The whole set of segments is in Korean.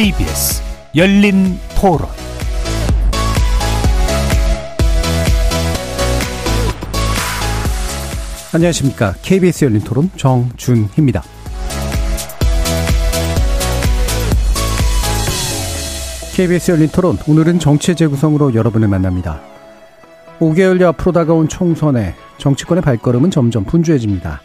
KBS 열린 토론 안녕하십니까. KBS 열린 토론 정준희입니다. KBS 열린 토론 오늘은 정치 재구성으로 여러분을 만납니다. 5개월여 앞으로 다가온 총선에 정치권의 발걸음은 점점 분주해집니다.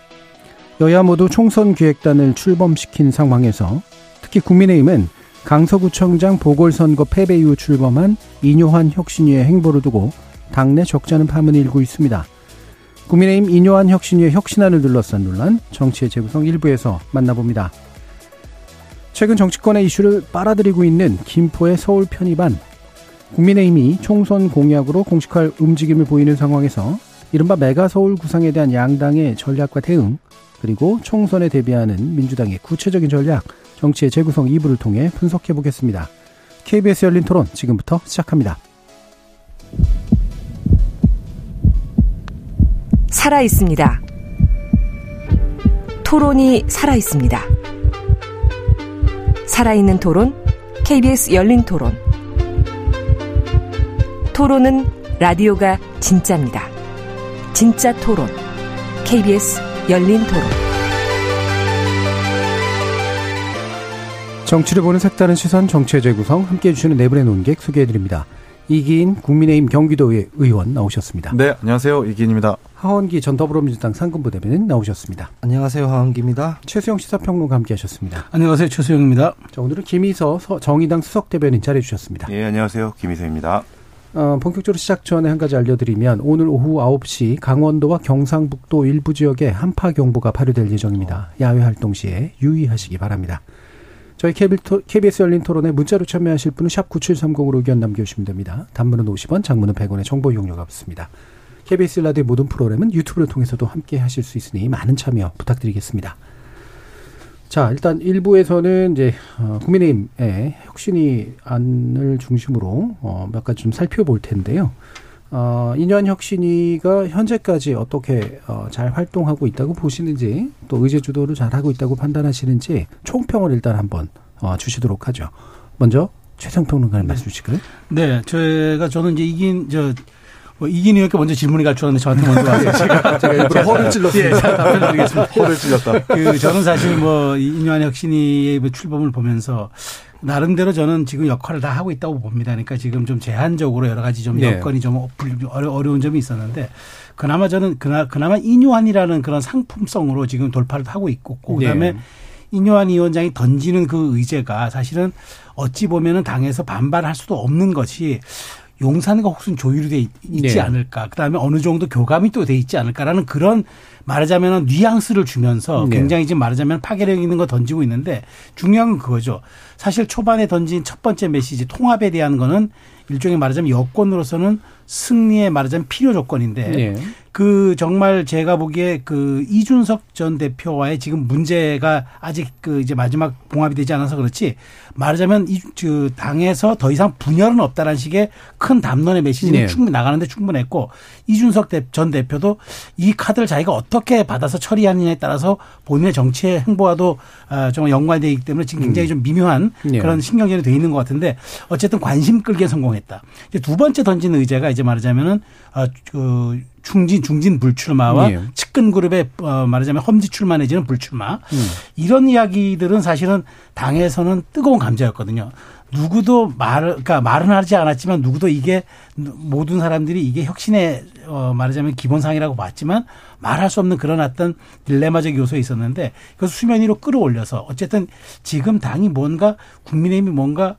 여야 모두 총선 기획단을 출범시킨 상황에서 특히 국민의힘은 강서구청장 보궐선거 패배 이후 출범한 이뇨한 혁신위의 행보를 두고 당내 적잖은 파문이 일고 있습니다. 국민의힘 이뇨한 혁신위의 혁신안을 둘러싼 논란 정치의 재구성 일부에서 만나봅니다. 최근 정치권의 이슈를 빨아들이고 있는 김포의 서울 편입안 국민의힘이 총선 공약으로 공식할 움직임을 보이는 상황에서 이른바 메가 서울 구상에 대한 양당의 전략과 대응 그리고 총선에 대비하는 민주당의 구체적인 전략 정치의 재구성 2부를 통해 분석해 보겠습니다. KBS 열린 토론 지금부터 시작합니다. 살아 있습니다. 토론이 살아 있습니다. 살아있는 토론, KBS 열린 토론. 토론은 라디오가 진짜입니다. 진짜 토론, KBS 열린 토론. 정치를 보는 색다른 시선 정치의 재구성 함께해 주시는 네 분의 논객 소개해 드립니다. 이기인 국민의힘 경기도의 의원 나오셨습니다. 네, 안녕하세요. 이기인입니다. 하원기 전 더불어민주당 상근부 대변인 나오셨습니다. 안녕하세요. 하원기입니다. 최수영 시사평론가 함께 하셨습니다. 안녕하세요. 최수영입니다. 자, 오늘은 김희서 정의당 수석 대변인 자리해 주셨습니다. 예, 안녕하세요. 김희서입니다. 어, 본격적으로 시작 전에 한 가지 알려드리면 오늘 오후 9시 강원도와 경상북도 일부 지역에 한파 경보가 발효될 예정입니다. 야외 활동 시에 유의하시기 바랍니다. 저희 KBS 열린 토론에 문자로 참여하실 분은 샵 9730으로 의견 남겨주시면 됩니다. 단문은 50원, 장문은 100원의 정보 이용료가 붙습니다. KBS 라디오 모든 프로그램은 유튜브를 통해서도 함께 하실 수 있으니 많은 참여 부탁드리겠습니다. 자, 일단 1부에서는 이제, 어, 국민의힘의 혁신이 안을 중심으로, 어, 몇 가지 좀 살펴볼 텐데요. 어, 인현 혁신위가 현재까지 어떻게, 어, 잘 활동하고 있다고 보시는지, 또 의제 주도를 잘 하고 있다고 판단하시는지, 총평을 일단 한번, 어, 주시도록 하죠. 먼저, 최성평론가님 네. 말씀 주시고요. 네, 제가, 저는 이제 이긴, 저, 뭐 이긴 의원께 먼저 질문이 갈 줄 알았는데 저한테 먼저 와서 제가, 제가 일부러 허를 찔렀습니다. 예, 답변드리겠습니다. 허를 찔렀다. 그 저는 사실 뭐 인유한 혁신이의 뭐 출범을 보면서 나름대로 저는 지금 역할을 다 하고 있다고 봅니다. 그러니까 지금 좀 제한적으로 여러 가지 좀 네. 여건이 좀 어려운 점이 있었는데 그나마 저는 그나, 그나마 인유한이라는 그런 상품성으로 지금 돌파를 하고 있고 그다음에 네. 인요한 위원장이 던지는 그 의제가 사실은 어찌 보면은 당에서 반발할 수도 없는 것이 용산과 혹은 조율이 돼 있지 네. 않을까. 그다음에 어느 정도 교감이 또 돼 있지 않을까라는 그런 말하자면 뉘앙스를 주면서 네. 굉장히 지금 말하자면 파괴력 있는 거 던지고 있는데 중요한 건 그거죠. 사실 초반에 던진 첫 번째 메시지 통합에 대한 거는 일종의 말하자면 여권으로서는 승리에 말하자면 필요 조건인데 네. 그 정말 제가 보기에 그 이준석 전 대표와의 지금 문제가 아직 그 이제 마지막 봉합이 되지 않아서 그렇지 말하자면 이 그 당에서 더 이상 분열은 없다라는 식의 큰 담론의 메시지는 네. 충분히 나가는데 충분했고 이준석 전 대표도 이 카드를 자기가 어떻게 받아서 처리하느냐에 따라서 본인의 정치의 행보와도 아, 정말 연관되어 있기 때문에 지금 굉장히 음. 좀 미묘한 네. 그런 신경전이 돼 있는 것 같은데 어쨌든 관심 끌기에 성공했다. 이제 두 번째 던진 의제가 이제 말하자면은 아, 그 중진 중진 불출마와 예. 측근 그룹의 어, 말하자면 험지 출마 내지는 불출마 음. 이런 이야기들은 사실은 당에서는 뜨거운 감자였거든요. 누구도 말을 그러니까 말은 하지 않았지만 누구도 이게 모든 사람들이 이게 혁신의 어 말하자면 기본상이라고 봤지만 말할 수 없는 그런 어떤 딜레마적 요소에 있었는데 그 수면 위로 끌어올려서 어쨌든 지금 당이 뭔가 국민의힘이 뭔가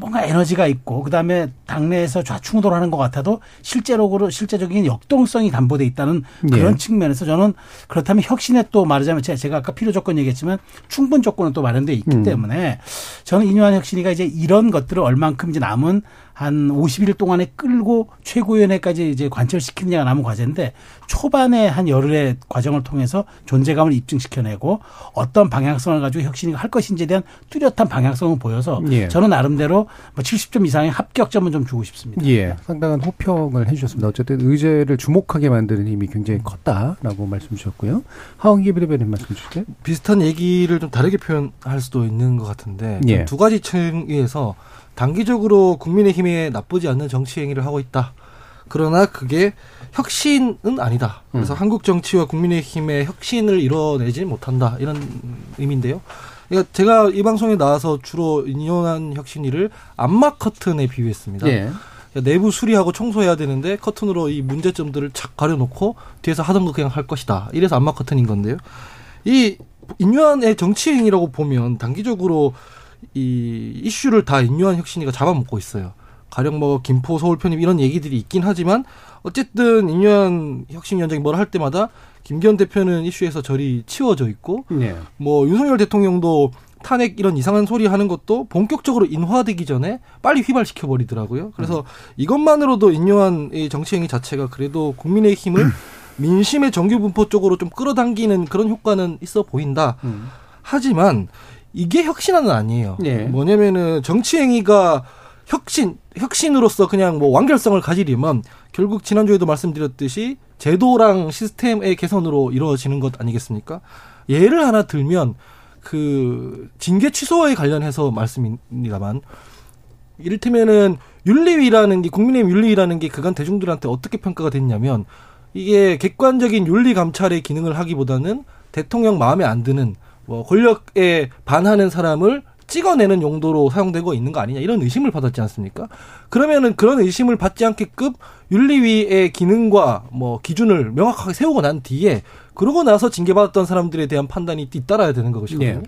뭔가 에너지가 있고 그다음에 당내에서 좌충우돌하는 것 같아도 실제로그 실제적인 역동성이 담보돼 있다는 그런 네. 측면에서 저는 그렇다면 혁신에 또 말하자면 제가 아까 필요 조건 얘기했지만 충분 조건은 또 마련돼 있기 음. 때문에 저는 인유한 혁신이가 이제 이런 것들을 얼만큼 이제 남은 한 50일 동안에 끌고 최고위원회까지 이제 관철시키느냐가 남은 과제인데 초반에 한 열흘의 과정을 통해서 존재감을 입증시켜내고 어떤 방향성을 가지고 혁신이 할 것인지에 대한 뚜렷한 방향성을 보여서 예. 저는 나름대로 뭐 70점 이상의 합격점은 좀 주고 싶습니다. 예, 상당한 호평을 해주셨습니다. 어쨌든 의제를 주목하게 만드는 힘이 굉장히 컸다라고 말씀 주셨고요. 하원기 비대변인 말씀 주실게요. 비슷한 얘기를 좀 다르게 표현할 수도 있는 것 같은데 예. 두 가지 층에서 단기적으로 국민의힘에 나쁘지 않는 정치 행위를 하고 있다. 그러나 그게 혁신은 아니다. 그래서 음. 한국 정치와 국민의힘의 혁신을 이뤄내지 못한다. 이런 의미인데요. 그러니까 제가 이 방송에 나와서 주로 인용한 혁신위를 암막 커튼에 비유했습니다. 예. 그러니까 내부 수리하고 청소해야 되는데 커튼으로 이 문제점들을 착 가려놓고 뒤에서 하던 거 그냥 할 것이다. 이래서 암막 커튼인 건데요. 이 인류한의 정치 행위라고 보면 단기적으로 이 이슈를 다 인류한 혁신이가 잡아먹고 있어요. 가령 뭐 김포 서울 편입 이런 얘기들이 있긴 하지만 어쨌든 인류한 혁신위원장이 뭘 할 때마다 김기현 대표는 이슈에서 저리 치워져 있고 예. 뭐 윤석열 대통령도 탄핵 이런 이상한 소리 하는 것도 본격적으로 인화되기 전에 빨리 휘발시켜 버리더라고요. 그래서 이것만으로도 인요한 이 정치 행위 자체가 그래도 국민의 힘을 민심의 정규 분포 쪽으로 좀 끌어당기는 그런 효과는 있어 보인다. 음. 하지만 이게 혁신안은 아니에요. 예. 뭐냐면은 정치 행위가 혁신 혁신으로서 그냥 뭐 완결성을 가지려면 결국 지난주에도 말씀드렸듯이 제도랑 시스템의 개선으로 이루어지는 것 아니겠습니까? 예를 하나 들면 그 징계 취소에 관련해서 말씀입니다만 이를테면은 윤리위라는 게 국민의힘 윤리위라는 게 그간 대중들한테 어떻게 평가가 됐냐면 이게 객관적인 윤리 감찰의 기능을 하기보다는 대통령 마음에 안 드는 뭐 권력에 반하는 사람을 찍어내는 용도로 사용되고 있는 거 아니냐 이런 의심을 받았지 않습니까? 그러면은 그런 의심을 받지 않게끔 윤리위의 기능과 뭐 기준을 명확하게 세우고 난 뒤에 그러고 나서 징계받았던 사람들에 대한 판단이 뒤따라야 되는 것이거든요. 네.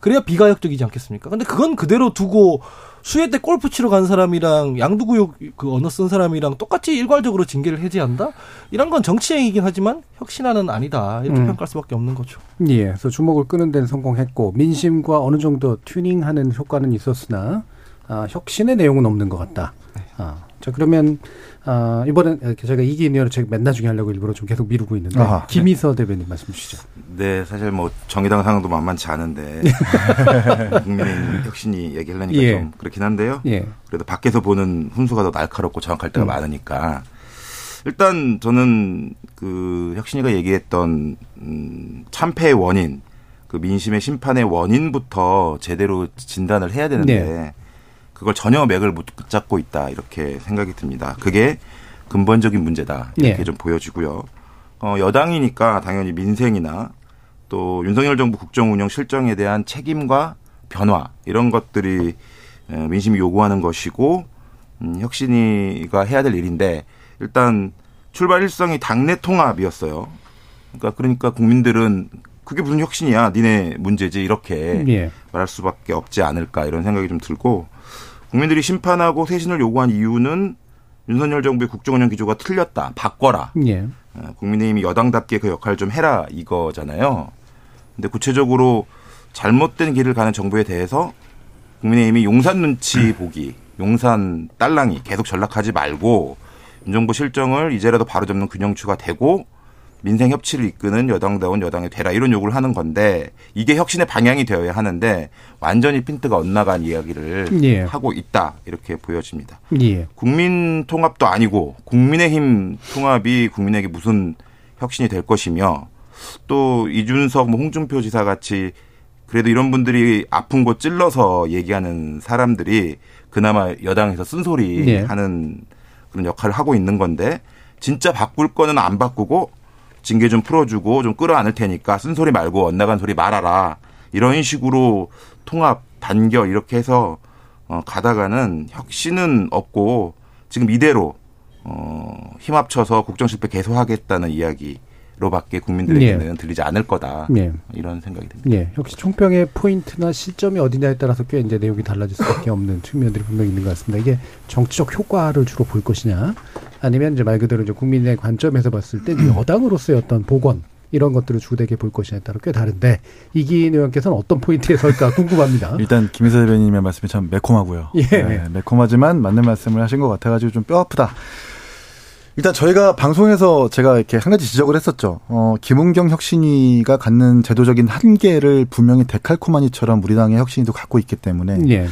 그래야 비가역적이지 않겠습니까? 근데 그건 그대로 두고 수해 때 골프 치러 간 사람이랑 양두구역 그 언어 쓴 사람이랑 똑같이 일괄적으로 징계를 해제한다? 이런 건 정치행위이긴 하지만 혁신안은 아니다. 이렇게 음. 평가할 수밖에 없는 거죠. 예, 그래서 주목을 끄는 데는 성공했고 민심과 어느 정도 튜닝하는 효과는 있었으나 아, 혁신의 내용은 없는 것 같다. 아, 자 그러면 아, 이번엔 이렇게 제가 이기 의원을 제가 맨 나중에 하려고 일부러 좀 계속 미루고 있는데 아하, 김희서 대변인 말씀 주시죠. 네, 사실 뭐 정의당 상황도 만만치 않은데 국민의힘 혁신이 얘기하려니까 예. 좀 그렇긴 한데요. 예, 그래도 밖에서 보는 훈수가 더 날카롭고 정확할 때가 음. 많으니까 일단 저는 그 혁신이가 얘기했던 음, 참패의 원인, 그 민심의 심판의 원인부터 제대로 진단을 해야 되는데 네. 그걸 전혀 맥을 못 잡고 있다 이렇게 생각이 듭니다. 그게 근본적인 문제다 이렇게 네. 좀 보여지고요. 어, 여당이니까 당연히 민생이나 또 윤석열 정부 국정 운영 실정에 대한 책임과 변화 이런 것들이 에, 민심이 요구하는 것이고 음, 혁신이가 해야 될 일인데 일단 출발 일성이 당내 통합이었어요. 그러니까 그러니까 국민들은 그게 무슨 혁신이야, 니네 문제지 이렇게 예, 말할 수밖에 없지 않을까 이런 생각이 좀 들고 국민들이 심판하고 쇄신을 요구한 이유는 윤석열 정부의 국정운영 기조가 틀렸다, 바꿔라. 예, 어, 국민의힘이 여당답게 그 역할을 좀 해라 이거잖아요. 근데 구체적으로 잘못된 길을 가는 정부에 대해서 국민의힘이 용산 눈치 보기, 용산 딸랑이 계속 전락하지 말고 윤 정부 실정을 이제라도 바로잡는 균형추가 되고 민생 협치를 이끄는 여당다운 여당이 되라 이런 요구를 하는 건데 이게 혁신의 방향이 되어야 하는데 완전히 핀트가 엇나간 이야기를 예. 하고 있다 이렇게 보여집니다. 예, 국민 통합도 아니고 국민의힘 통합이 국민에게 무슨 혁신이 될 것이며 또 이준석, 뭐 홍준표 지사 같이 그래도 이런 분들이 아픈 곳 찔러서 얘기하는 사람들이 그나마 여당에서 쓴소리 네. 하는 그런 역할을 하고 있는 건데 진짜 바꿀 거는 안 바꾸고 징계 좀 풀어주고 좀 끌어안을 테니까 쓴소리 말고 엇나간 소리 말아라. 이런 식으로 통합 단결 이렇게 해서 어, 가다가는 혁신은 없고 지금 이대로 어, 힘 합쳐서 국정 실패 계속하겠다는 이야기 로밖에 국민들에게는 들리지 않을 거다 예. 이런 생각이 듭니다. 예, 역시 총평의 포인트나 시점이 어디냐에 따라서 꽤 이제 내용이 달라질 수밖에 없는 측면들이 분명히 있는 것 같습니다. 이게 정치적 효과를 주로 볼 것이냐, 아니면 이제 말 그대로 이제 국민의 관점에서 봤을 때 이제 여당으로서의 어떤 복원, 이런 것들을 주되게 볼 것이냐에 따라 꽤 다른데 이기인 의원께서는 어떤 포인트에 설까 궁금합니다. 일단 김희서 대변인의 말씀이 참 매콤하고요. 예. 네, 매콤하지만 맞는 말씀을 하신 것 같아가지고 좀 뼈 아프다. 일단 저희가 방송에서 제가 이렇게 한 가지 지적을 했었죠. 어, 김은경 혁신위가 갖는 제도적인 한계를 분명히 데칼코마니처럼 우리 당의 혁신위도 갖고 있기 때문에 예.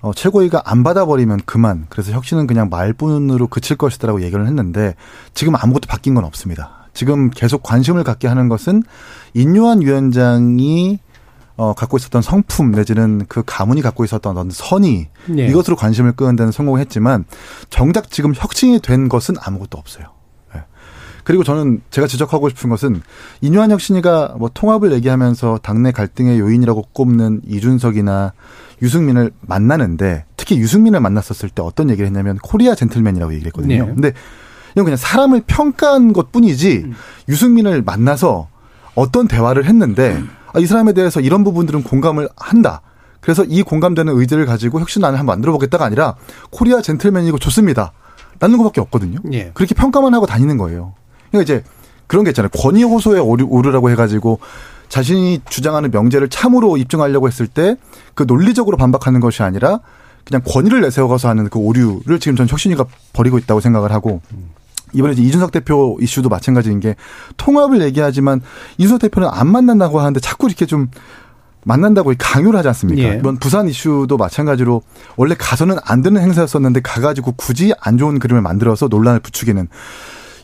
어, 최고위가 안 받아버리면 그만. 그래서 혁신은 그냥 말뿐으로 그칠 것이다라고 얘기를 했는데 지금 아무것도 바뀐 건 없습니다. 지금 계속 관심을 갖게 하는 것은 인요한 위원장이 어, 갖고 있었던 성품 내지는 그 가문이 갖고 있었던 어떤 선의 예. 이것으로 관심을 끄는 데는 성공했지만 정작 지금 혁신이 된 것은 아무것도 없어요. 예. 그리고 저는 제가 지적하고 싶은 것은 인요한 혁신이가 뭐 통합을 얘기하면서 당내 갈등의 요인이라고 꼽는 이준석이나 유승민을 만나는데 특히 유승민을 만났었을 때 어떤 얘기를 했냐면 코리아 젠틀맨이라고 얘기를 했거든요. 네. 근데 이건 그냥 사람을 평가한 것 뿐이지 유승민을 만나서 어떤 대화를 했는데 아, 이 사람에 대해서 이런 부분들은 공감을 한다. 그래서 이 공감되는 의지를 가지고 혁신안을 한번 만들어 보겠다가 아니라 코리아 젠틀맨이고 좋습니다. 라는 것밖에 없거든요. 예. 그렇게 평가만 하고 다니는 거예요. 그러니까 이제 그런 게 있잖아요. 권위 호소에 오르, 오르라고 해가지고 자신이 주장하는 명제를 참으로 입증하려고 했을 때 그 논리적으로 반박하는 것이 아니라 그냥 권위를 내세워가서 하는 그 오류를 지금 전 혁신이가 벌이고 있다고 생각을 하고 이번에 이준석 대표 이슈도 마찬가지인 게 통합을 얘기하지만 이준석 대표는 안 만난다고 하는데 자꾸 이렇게 좀 만난다고 강요를 하지 않습니까? 예. 이번 부산 이슈도 마찬가지로 원래 가서는 안 되는 행사였었는데 가가지고 굳이 안 좋은 그림을 만들어서 논란을 부추기는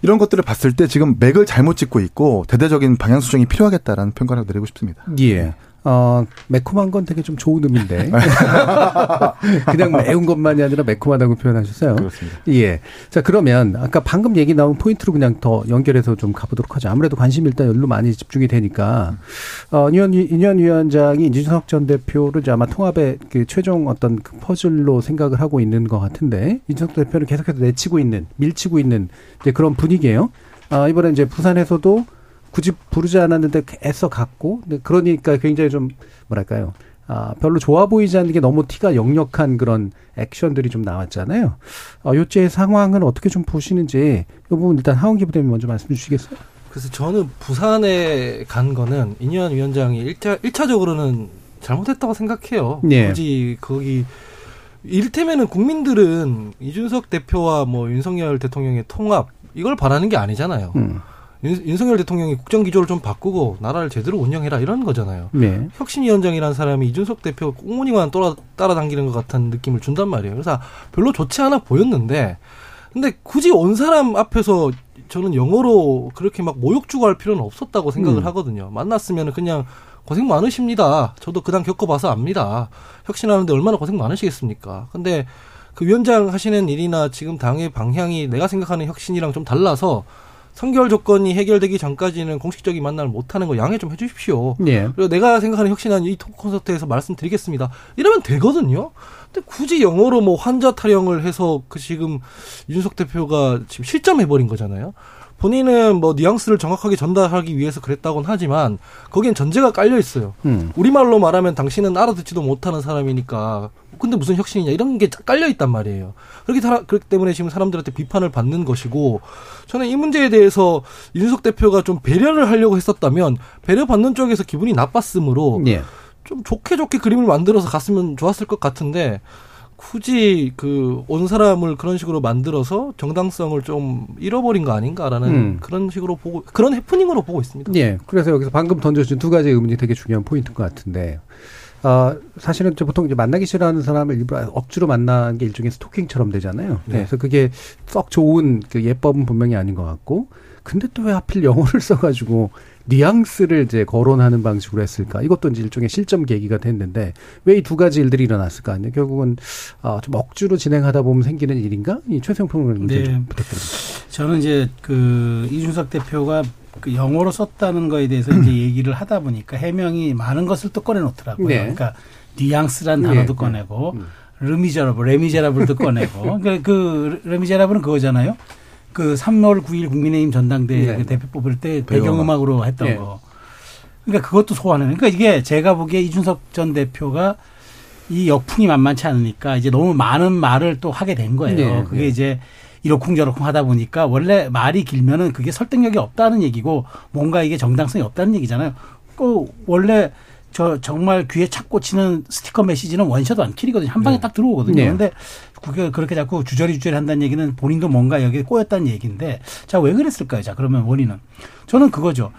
이런 것들을 봤을 때 지금 맥을 잘못 짚고 있고 대대적인 방향 수정이 필요하겠다라는 평가를 내리고 싶습니다. 예. 어, 매콤한 건 되게 좀 좋은 의미인데. 그냥 매운 것만이 아니라 매콤하다고 표현하셨어요. 그렇습니다. 예. 자, 그러면 아까 방금 얘기 나온 포인트로 그냥 더 연결해서 좀 가보도록 하죠. 아무래도 관심이 일단 여기로 많이 집중이 되니까. 어, 인현, 인현 위원장이 이준석 전 대표를 이제 아마 통합의 그 최종 어떤 그 퍼즐로 생각을 하고 있는 것 같은데, 이준석 대표를 계속해서 내치고 있는, 밀치고 있는 이제 그런 분위기예요. 아, 이번에 이제 부산에서도 굳이 부르지 않았는데 애써 갔고 그러니까 굉장히 좀 뭐랄까요 아 별로 좋아 보이지 않는 게 너무 티가 역력한 그런 액션들이 좀 나왔잖아요. 어, 요째 상황은 어떻게 좀 보시는지 이 부분 일단 하원기 부대님 먼저 말씀 주시겠어요? 그래서 저는 부산에 간 거는 인현 위원장이 일차일차적으로는 잘못했다고 생각해요. 네. 굳이 거기 이를테면은 국민들은 이준석 대표와 뭐 윤석열 대통령의 통합 이걸 바라는 게 아니잖아요. 음. 윤, 윤석열 대통령이 국정 기조를 좀 바꾸고 나라를 제대로 운영해라 이런 거잖아요. 네. 혁신위원장이라는 사람이 이준석 대표 꽁무니만 따라, 따라당기는 것 같은 느낌을 준단 말이에요. 그래서 별로 좋지 않아 보였는데, 근데 굳이 온 사람 앞에서 저는 영어로 그렇게 막 모욕 주고 할 필요는 없었다고 생각을 음. 하거든요. 만났으면 그냥 고생 많으십니다. 저도 그당 겪어봐서 압니다. 혁신하는데 얼마나 고생 많으시겠습니까? 근데 그 위원장 하시는 일이나 지금 당의 방향이 내가 생각하는 혁신이랑 좀 달라서 선결 조건이 해결되기 전까지는 공식적인 만남을 못하는 거 양해 좀 해주십시오. 예. 그리고 내가 생각하는 혁신한 이 토크 콘서트에서 말씀드리겠습니다. 이러면 되거든요. 근데 굳이 영어로 뭐 환자 타령을 해서 그 지금 윤석 대표가 지금 실점해버린 거잖아요. 본인은 뭐 뉘앙스를 정확하게 전달하기 위해서 그랬다고는 하지만 거기엔 전제가 깔려 있어요. 음. 우리말로 말하면 당신은 알아듣지도 못하는 사람이니까 근데 무슨 혁신이냐 이런 게 깔려 있단 말이에요. 그렇기, 타- 그렇기 때문에 지금 사람들한테 비판을 받는 것이고 저는 이 문제에 대해서 윤석 대표가 좀 배려를 하려고 했었다면 배려 받는 쪽에서 기분이 나빴으므로 예. 좀 좋게 좋게 그림을 만들어서 갔으면 좋았을 것 같은데 굳이 그 온 사람을 그런 식으로 만들어서 정당성을 좀 잃어버린 거 아닌가라는 음. 그런 식으로 보고 그런 해프닝으로 보고 있습니다. 예. 그래서 여기서 방금 던져준 두 가지 의문이 되게 중요한 포인트인 것 같은데, 아, 사실은 이제 보통 이제 만나기 싫어하는 사람을 일부러 억지로 만난 게 일종의 스토킹처럼 되잖아요. 네. 그래서 그게 썩 좋은 그 예법은 분명히 아닌 것 같고, 근데 또 왜 하필 영어를 써가지고 뉘앙스를 이제 거론하는 방식으로 했을까? 이것도 이제 일종의 실점 계기가 됐는데 왜 이 두 가지 일들이 일어났을까? 결국은 아, 좀 억지로 진행하다 보면 생기는 일인가? 이 최성 평론님 네. 좀 부탁드립니다. 저는 이제 그 이준석 대표가 그 영어로 썼다는 거에 대해서 이제 얘기를 하다 보니까 해명이 많은 것을 또 꺼내놓더라고요. 네. 그러니까 뉘앙스란 네, 단어도 네. 꺼내고 음. 르미제라블, 레미제라블도 꺼내고 그, 그 레미제라블은 그거잖아요. 그 3월 9일 국민의힘 전당대회 네. 그 대표 뽑을 때 배경음악. 배경음악으로 했던 네. 거. 그러니까 그것도 소환해요. 그러니까 이게 제가 보기에 이준석 전 대표가 이 역풍이 만만치 않으니까 이제 너무 많은 말을 또 하게 된 거예요. 네, 그게 네. 이제 이러쿵저러쿵 하다 보니까 원래 말이 길면은 그게 설득력이 없다는 얘기고 뭔가 이게 정당성이 없다는 얘기잖아요. 그 원래 저 정말 귀에 착 꽂히는 스티커 메시지는 원샷 완킬이거든요. 한 방에 딱 들어오거든요. 네. 그런데 그게 그렇게 자꾸 주저리 주저리 한다는 얘기는 본인도 뭔가 여기에 꼬였다는 얘기인데 자 왜 그랬을까요? 자 그러면 원인은 저는 그거죠.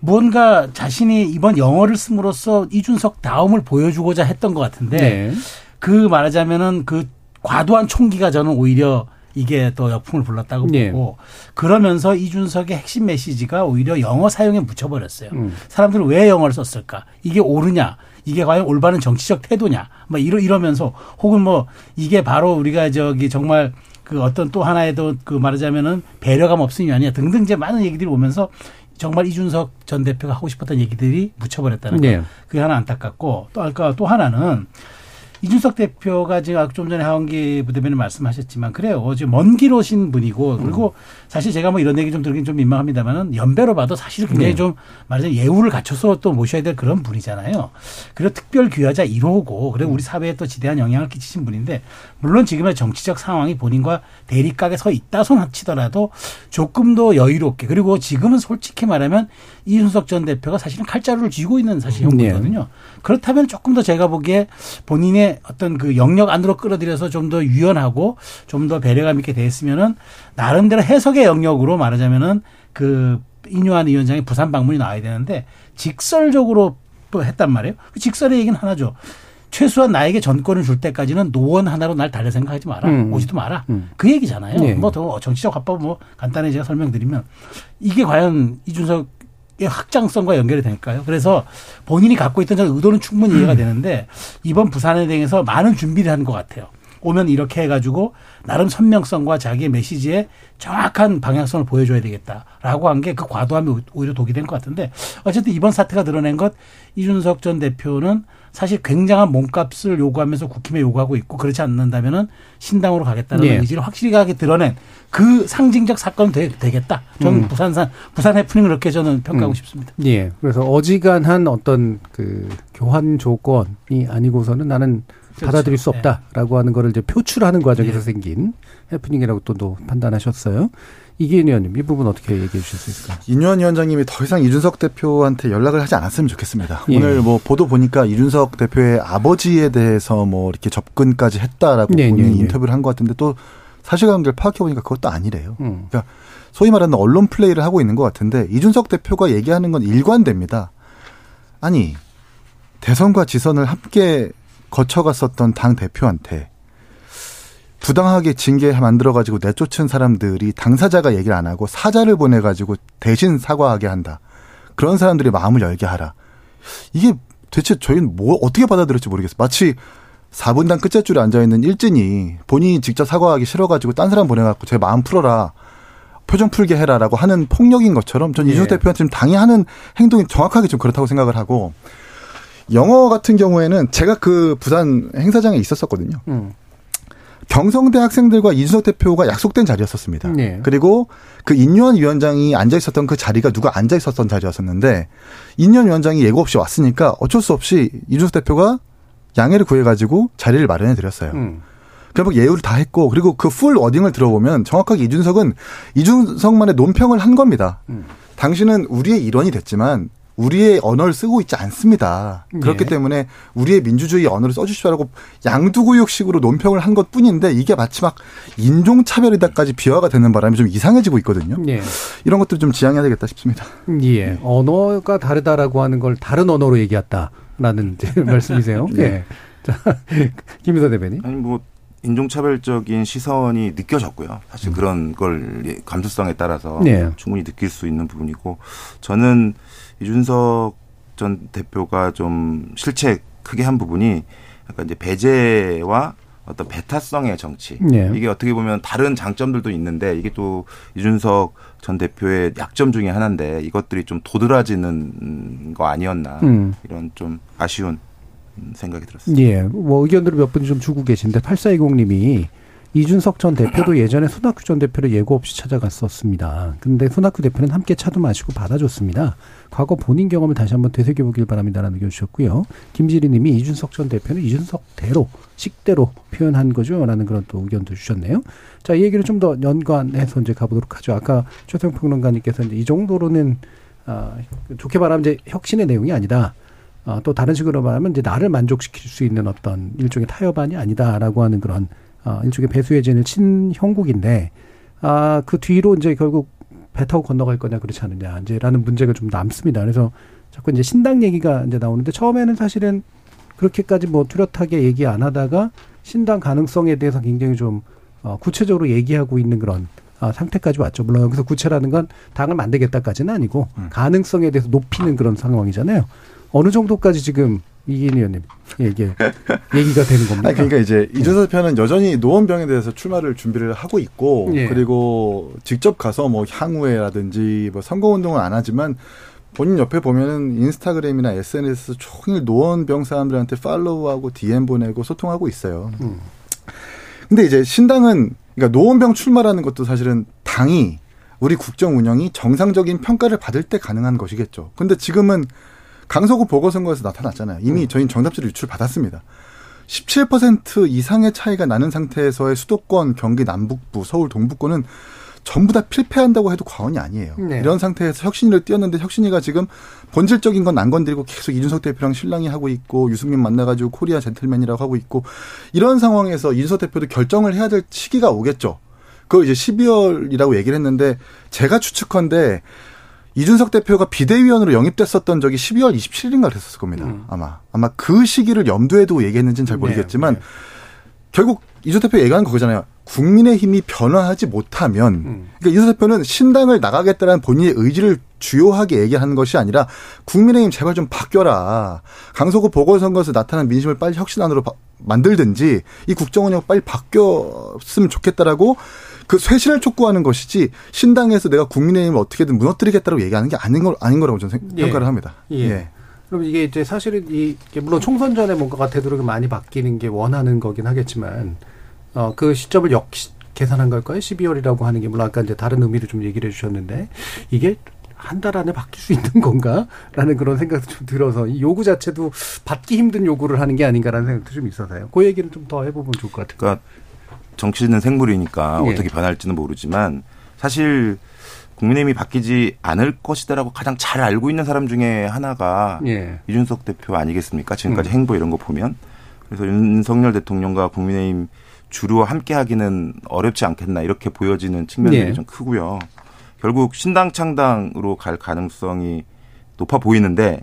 뭔가 자신이 이번 영어를 씀으로써 이준석 다음을 보여주고자 했던 것 같은데 네. 그 말하자면은 그 과도한 총기가 저는 오히려 이게 또 역풍을 불렀다고 네. 보고 그러면서 이준석의 핵심 메시지가 오히려 영어 사용에 묻혀버렸어요. 음. 사람들은 왜 영어를 썼을까? 이게 옳으냐? 이게 과연 올바른 정치적 태도냐? 뭐 이러 이러면서 혹은 뭐 이게 바로 우리가 저기 정말 그 어떤 또 하나의 또그 말하자면은 배려감 없음이 아니냐 등등 이제 많은 얘기들이 오면서 정말 이준석 전 대표가 하고 싶었던 얘기들이 묻혀버렸다는 거. 네. 그게 하나 안타깝고 또 아까 또 하나는 이준석 대표가 지금 좀 전에 하원기 부대변인 말씀하셨지만 그래요. 지금 먼 길 오신 분이고 그리고 사실 제가 뭐 이런 얘기 좀 들긴 좀 민망합니다만은 연배로 봐도 사실 굉장히 네. 좀 말하자면 예우를 갖춰서 또 모셔야 될 그런 분이잖아요. 그리고 특별 귀화자 1호고 그리고 우리 사회에 또 지대한 영향을 끼치신 분인데 물론 지금의 정치적 상황이 본인과 대립각에 서 있다 손 치더라도 조금 더 여유롭게 그리고 지금은 솔직히 말하면 이준석 전 대표가 사실은 칼자루를 쥐고 있는 사실 네. 형국이거든요. 그렇다면 조금 더 제가 보기에 본인의 어떤 그 영역 안으로 끌어들여서 좀 더 유연하고 좀 더 배려감 있게 됐으면은 나름대로 해석의 영역으로 말하자면은 그 인유한 위원장의 부산 방문이 나와야 되는데 직설적으로 또 했단 말이에요. 그 직설의 얘기는 하나죠. 최소한 나에게 전권을 줄 때까지는 노원 하나로 날 달래 생각하지 마라. 음. 오지도 마라. 음. 그 얘기잖아요. 네. 뭐더 정치적 화법 뭐 간단히 제가 설명드리면 이게 과연 이준석 의 확장성과 연결이 될까요? 그래서 본인이 갖고 있던 저 의도는 충분히 이해가 되는데 이번 부산에 대해서 많은 준비를 한 것 같아요. 오면 이렇게 해가지고 나름 선명성과 자기의 메시지에 정확한 방향성을 보여줘야 되겠다라고 한 게 그 과도함이 오히려 독이 된 것 같은데 어쨌든 이번 사태가 드러낸 것 이준석 전 대표는 사실 굉장한 몸값을 요구하면서 국힘에 요구하고 있고 그렇지 않는다면은 신당으로 가겠다는 예. 의지를 확실하게 드러낸 그 상징적 사건은 되, 되겠다. 저는 음. 부산산 부산 해프닝을 그렇게 저는 평가하고 음. 싶습니다. 예. 그래서 어지간한 어떤 그 교환 조건이 아니고서는 나는 그렇죠. 받아들일 수 네. 없다라고 하는 거를 이제 표출하는 과정에서 네. 생긴 해프닝이라고 또, 또 판단하셨어요. 이기인 의원님 이 부분 어떻게 얘기해 주실 수 있을까요? 인유한 위원장님이 더 이상 이준석 대표한테 연락을 하지 않았으면 좋겠습니다. 예. 오늘 뭐 보도 보니까 이준석 대표의 아버지에 대해서 뭐 이렇게 접근까지 했다라고 네, 본인이 네, 네. 인터뷰를 한 것 같은데 또 사실관계를 파악해 보니까 그것도 아니래요. 음. 그러니까 소위 말하는 언론 플레이를 하고 있는 것 같은데 이준석 대표가 얘기하는 건 일관됩니다. 아니 대선과 지선을 함께 거쳐갔었던 당 대표한테 부당하게 징계 만들어 가지고 내쫓은 사람들이 당사자가 얘기를 안 하고 사자를 보내 가지고 대신 사과하게 한다. 그런 사람들이 마음을 열게 하라. 이게 대체 저희는 뭐 어떻게 받아들일지 모르겠어요. 마치 4분단 끝자줄에 앉아 있는 일진이 본인이 직접 사과하기 싫어 가지고 딴 사람 보내 갖고 제 마음 풀어라. 표정 풀게 해라라고 하는 폭력인 것처럼 전 이준석 예. 대표한테 좀 당이 하는 행동이 정확하게 좀 그렇다고 생각을 하고 영어 같은 경우에는 제가 그 부산 행사장에 있었었거든요. 음. 경성대 학생들과 이준석 대표가 약속된 자리였었습니다. 네. 그리고 그 인유한 위원장이 앉아 있었던 그 자리가 누가 앉아 있었던 자리였었는데 인유한 위원장이 예고 없이 왔으니까 어쩔 수 없이 이준석 대표가 양해를 구해가지고 자리를 마련해 드렸어요. 음. 그러면 예우를 다 했고 그리고 그 풀 워딩을 들어보면 정확하게 이준석은 이준석만의 논평을 한 겁니다. 음. 당신은 우리의 일원이 됐지만 우리의 언어를 쓰고 있지 않습니다. 그렇기 예. 때문에 우리의 민주주의 언어를 써주십시오라고 양두구육식으로 논평을 한 것 뿐인데 이게 마치 막 인종차별이다까지 비화가 되는 바람에 좀 이상해지고 있거든요. 예. 이런 것들 좀 지양해야 되겠다 싶습니다. 예. 언어가 다르다라고 하는 걸 다른 언어로 얘기했다라는 말씀이세요. 예. 자, 김희서 대변인. 아니 뭐 인종차별적인 시선이 느껴졌고요. 사실 그런 걸 감수성에 따라서 네. 충분히 느낄 수 있는 부분이고 저는 이준석 전 대표가 좀 실체 크게 한 부분이 약간 이제 배제와 어떤 배타성의 정치. 네. 이게 어떻게 보면 다른 장점들도 있는데 이게 또 이준석 전 대표의 약점 중에 하나인데 이것들이 좀 도드라지는 거 아니었나 음. 이런 좀 아쉬운 생각이 들었습니다. 예. 뭐 의견들을 몇 분 좀 주고 계신데 8420님이 이준석 전 대표도 예전에 손학규 전 대표를 예고 없이 찾아갔었습니다. 근데 손학규 대표는 함께 차도 마시고 받아줬습니다. 과거 본인 경험을 다시 한번 되새겨보길 바랍니다라는 의견 주셨고요. 김지리 님이 이준석 전 대표는 이준석대로, 식대로 표현한 거죠. 라는 그런 또 의견도 주셨네요. 자, 이 얘기를 좀 더 연관해서 이제 가보도록 하죠. 아까 최성 평론가님께서 이제 이 정도로는, 아, 좋게 말하면 이제 혁신의 내용이 아니다. 아, 또 다른 식으로 말하면 이제 나를 만족시킬 수 있는 어떤 일종의 타협안이 아니다라고 하는 그런 아, 일종의 배수해제는 친형국인데 아, 그 뒤로 이제 결국 배 타고 건너갈 거냐 그렇지 않느냐 이제라는 문제가 좀 남습니다. 그래서 자꾸 이제 신당 얘기가 이제 나오는데 처음에는 사실은 그렇게까지 뭐 뚜렷하게 얘기 안 하다가 신당 가능성에 대해서 굉장히 좀 어, 구체적으로 얘기하고 있는 그런 아, 상태까지 왔죠. 물론 여기서 구체라는 건 당을 만들겠다까지는 아니고 음. 가능성에 대해서 높이는 그런 상황이잖아요. 어느 정도까지 지금 이기인 의원님 얘기 얘기가 되는? 아니, 그러니까 이제 이준석 대표는 여전히 노원병에 대해서 출마를 준비를 하고 있고 예. 그리고 직접 가서 뭐 향후회라든지 뭐 선거 운동은 안 하지만 본인 옆에 보면은 인스타그램이나 SNS 종일 노원병 사람들한테 팔로우하고 DM 보내고 소통하고 있어요. 음. 근데 이제 신당은 그러니까 노원병 출마라는 것도 사실은 당이 우리 국정 운영이 정상적인 평가를 받을 때 가능한 것이겠죠. 근데 지금은 강서구 보궐선거에서 나타났잖아요. 이미 저희는 정답지를 유출 받았습니다. 17% 이상의 차이가 나는 상태에서의 수도권, 경기 남북부, 서울 동북부는 전부 다 필패한다고 해도 과언이 아니에요. 네. 이런 상태에서 혁신이를 띄었는데 혁신이가 지금 본질적인 건 안 건드리고 계속 이준석 대표랑 신랑이 하고 있고 유승민 만나가지고 코리아 젠틀맨이라고 하고 있고 이런 상황에서 이준석 대표도 결정을 해야 될 시기가 오겠죠. 그걸 이제 12월이라고 얘기를 했는데 제가 추측컨대 이준석 대표가 비대위원으로 영입됐었던 적이 12월 27일인가 그랬었을 겁니다. 아마. 아마 그 시기를 염두에 두고 얘기했는지는 잘 모르겠지만 결국 이준석 대표 얘기하는 거잖아요. 국민의 힘이 변화하지 못하면 그러니까 이준석 대표는 신당을 나가겠다는 본인의 의지를 주요하게 얘기하는 것이 아니라 국민의힘 제발 좀 바뀌어라. 강서구 보궐선거에서 나타난 민심을 빨리 혁신안으로 바- 만들든지 이 국정운영 빨리 바뀌었으면 좋겠다라고 그 쇄신을 촉구하는 것이지 신당에서 내가 국민의힘을 어떻게든 무너뜨리겠다고 얘기하는 게 아닌 걸 아닌 거라고 저는 생- 예. 평가를 합니다. 예. 그럼 이게 이제 사실은 이 물론 총선 전에 뭔가가 되도록 많이 바뀌는 게 원하는 거긴 하겠지만 어 그 시점을 역 계산한 걸까요? 12월이라고 하는 게 물론 아까 이제 다른 의미로 좀 얘기를 해주셨는데 이게 한 달 안에 바뀔 수 있는 건가라는 그런 생각도 좀 들어서 이 요구 자체도 받기 힘든 요구를 하는 게 아닌가라는 생각도 좀 있어서요. 그 얘기를 좀 더 해보면 좋을 것 같아요. 그러니까 정치는 생물이니까 예. 어떻게 변할지는 모르지만 사실 국민의힘이 바뀌지 않을 것이다라고 가장 잘 알고 있는 사람 중에 하나가 예. 이준석 대표 아니겠습니까? 지금까지 음. 행보 이런 거 보면 그래서 윤석열 대통령과 국민의힘 주류와 함께 하기는 어렵지 않겠나 이렇게 보여지는 측면들이 예. 좀 크고요. 결국 신당 창당으로 갈 가능성이 높아 보이는데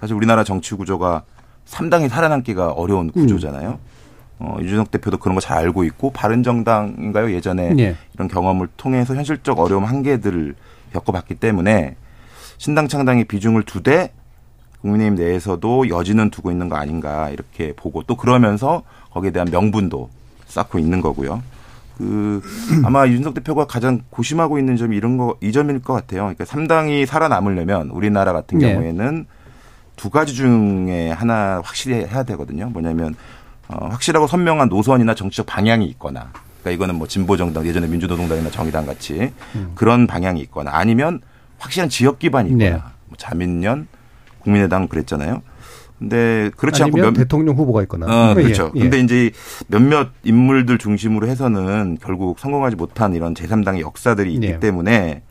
사실 우리나라 정치 구조가 3당이 살아남기가 어려운 구조잖아요. 어, 이준석 대표도 그런 거 잘 알고 있고 바른정당인가요? 예전에 예. 이런 경험을 통해서 현실적 어려움 한계들을 겪어봤기 때문에 신당 창당의 비중을 두되 국민의힘 내에서도 여지는 두고 있는 거 아닌가 이렇게 보고 또 그러면서 거기에 대한 명분도 쌓고 있는 거고요. 그 아마 이준석 대표가 가장 고심하고 있는 점이 이런 거 이 점일 것 같아요. 그러니까 3당이 살아남으려면 우리나라 같은 네. 경우에는 두 가지 중에 하나 확실히 해야 되거든요. 뭐냐면 어, 확실하고 선명한 노선이나 정치적 방향이 있거나 그러니까 이거는 뭐 진보 정당 예전에 민주노동당이나 정의당 같이 그런 방향이 있거나 아니면 확실한 지역 기반이 있거나 네. 뭐 자민련 국민의당 그랬잖아요. 근데 그렇지 않고 몇, 대통령 후보가 있거나. 어, 그렇죠. 예, 예. 근데 이제 몇몇 인물들 중심으로 해서는 결국 성공하지 못한 이런 제3당의 역사들이 있기 네. 때문에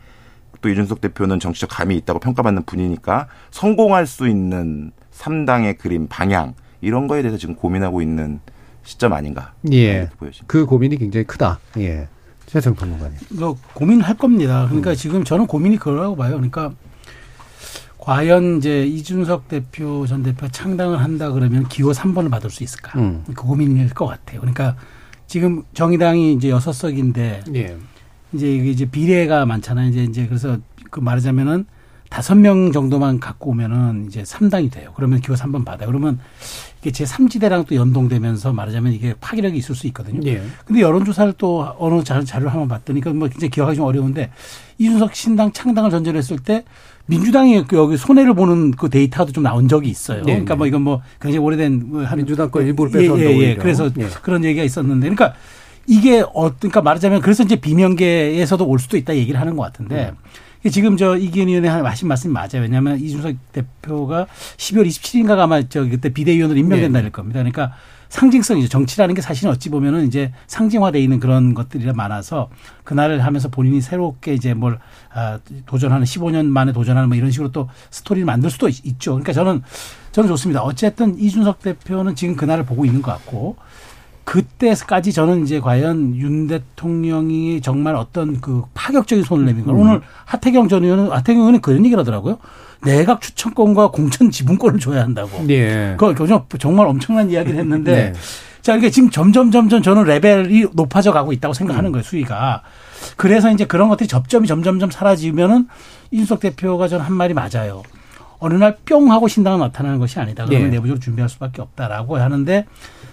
또 이준석 대표는 정치적 감이 있다고 평가받는 분이니까 성공할 수 있는 3당의 그림 방향 이런 거에 대해서 지금 고민하고 있는 시점 아닌가 예. 보여집니다. 그 고민이 굉장히 크다. 예. 최성 평론가님. 뭐 고민할 겁니다. 음. 그러니까 지금 저는 고민이 그거라고 봐요. 그러니까 과연 이제 이준석 대표 전 대표 창당을 한다 그러면 기호 3번을 받을 수 있을까? 음. 그 고민일 것 같아요. 그러니까 지금 정의당이 이제 여섯 석인데 예. 이제 이게 이제 비례가 많잖아요. 이제 이제 그래서 그 말하자면은 다섯 명 정도만 갖고 오면은 이제 3당이 돼요. 그러면 기호 3번 받아요. 그러면 이게 제 3지대랑 또 연동되면서 말하자면 이게 파괴력이 있을 수 있거든요. 예. 근데 여론조사를 또 어느 자- 자료를 한번 봤더니 그뭐 굉장히 기억하기 좀 어려운데 이준석 신당 창당을 전제로 했을 때 민주당이 그 여기 손해를 보는 그 데이터도 좀 나온 적이 있어요. 네, 그러니까 네. 뭐 이건 뭐 굉장히 오래된 뭐한 민주당 거 일부를 예, 뺏어온다고 예, 예. 오히려. 그래서 예. 그런 얘기가 있었는데 그러니까 이게 어 그러니까 말하자면 그래서 이제 비명계에서도 올 수도 있다 얘기를 하는 것 같은데 음. 지금 저 이기현 의원이 하신 말씀이 맞아요. 왜냐하면 이준석 대표가 12월 27일인가 아마 저 그때 비대위원으로 임명된다는 네. 겁니다. 그러니까 상징성이죠. 정치라는 게 사실은 어찌 보면은 이제 상징화돼 있는 그런 것들이 많아서 그날을 하면서 본인이 새롭게 이제 뭘 아, 도전하는 15년 만에 도전하는 뭐 이런 식으로 또 스토리를 만들 수도 있, 죠 그러니까 저는 저는 좋습니다. 어쨌든 이준석 대표는 지금 그날을 보고 있는 것 같고 그때까지 저는 이제 과연 윤 대통령이 정말 어떤 그 파격적인 손을 내민가 음. 오늘 하태경 전 의원은 하태경 의원은 그런 얘기를 하더라고요. 내각 추천권과 공천 지분권을 줘야 한다고. 네. 그 정말 엄청난 이야기를 했는데 네. 자, 이게 지금 점점 점점 저는 레벨이 높아져 가고 있다고 생각하는 음. 거예요, 수위가. 그래서 이제 그런 것들이 접점이 점점점 사라지면은 이준석 대표가 저는 한 말이 맞아요. 어느 날 뿅 하고 신당은 나타나는 것이 아니다. 그러면 네. 내부적으로 준비할 수밖에 없다라고 하는데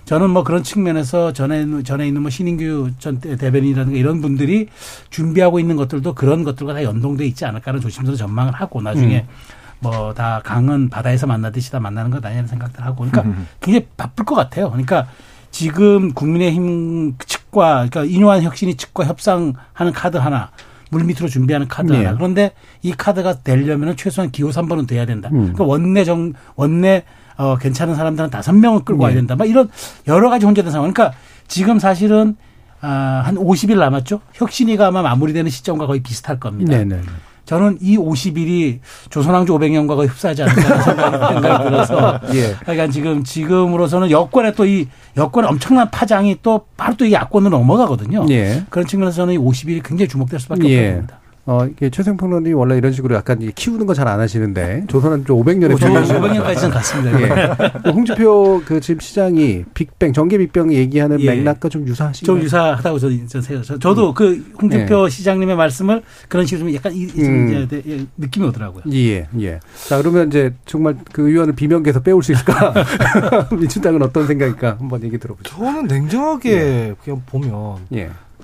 저는 뭐 그런 측면에서 전에 전에 있는 뭐 신인규 전 대변인이라든가 이런 분들이 준비하고 있는 것들도 그런 것들과 다 연동돼 있지 않을까라는 조심스러운 전망을 하고 나중에 음. 뭐다 강은 바다에서 만나듯이 다 만나는 것 아니냐는 생각들 하고 그러니까 음. 굉장히 바쁠 것 같아요. 그러니까 지금 국민의힘 측과 그러니까 인요한 혁신이 측과 협상하는 카드 하나 물밑으로 준비하는 카드 네. 하나. 그런데 이 카드가 되려면 최소한 기호 3번은 돼야 된다. 음. 그러니까 원내 정 원내 어, 괜찮은 사람들은 다섯 명을 끌고 네. 와야 된다. 막 이런 여러 가지 혼재된 상황. 그러니까 지금 사실은 아, 한 50일 남았죠. 혁신위가 아마 마무리되는 시점과 거의 비슷할 겁니다. 네네. 네, 네. 저는 이 50일이 조선왕조 500년과 거의 흡사하지 않을까 생각이 들어서. 예. 그러니까 지금, 지금으로서는 여권에 또 이 여권의 엄청난 파장이 또 바로 또 이 야권으로 넘어가거든요. 예. 그런 측면에서 저는 이 50일이 굉장히 주목될 수밖에 예. 없습니다. 어, 이게 최생평론이 원래 이런 식으로 약간 키우는 거 잘 안 하시는데 조선은 좀 500년에 500년까지는 갔습니다. 예. 홍준표 그 지금 시장이 빅뱅 전개 빅뱅 얘기하는 예. 맥락과 좀 유사하신가요? 좀 유사하다고 저는 생각. 저도 음. 그 홍준표 예. 시장님의 말씀을 그런 식으로 좀 약간 이, 음. 이제 예, 느낌이 오더라고요. 예, 예. 자 그러면 이제 정말 그 의원을 비명계에서 빼올 수 있을까? 민주당은 어떤 생각일까? 한번 얘기 들어보죠. 저는 냉정하게 예. 그냥 보면.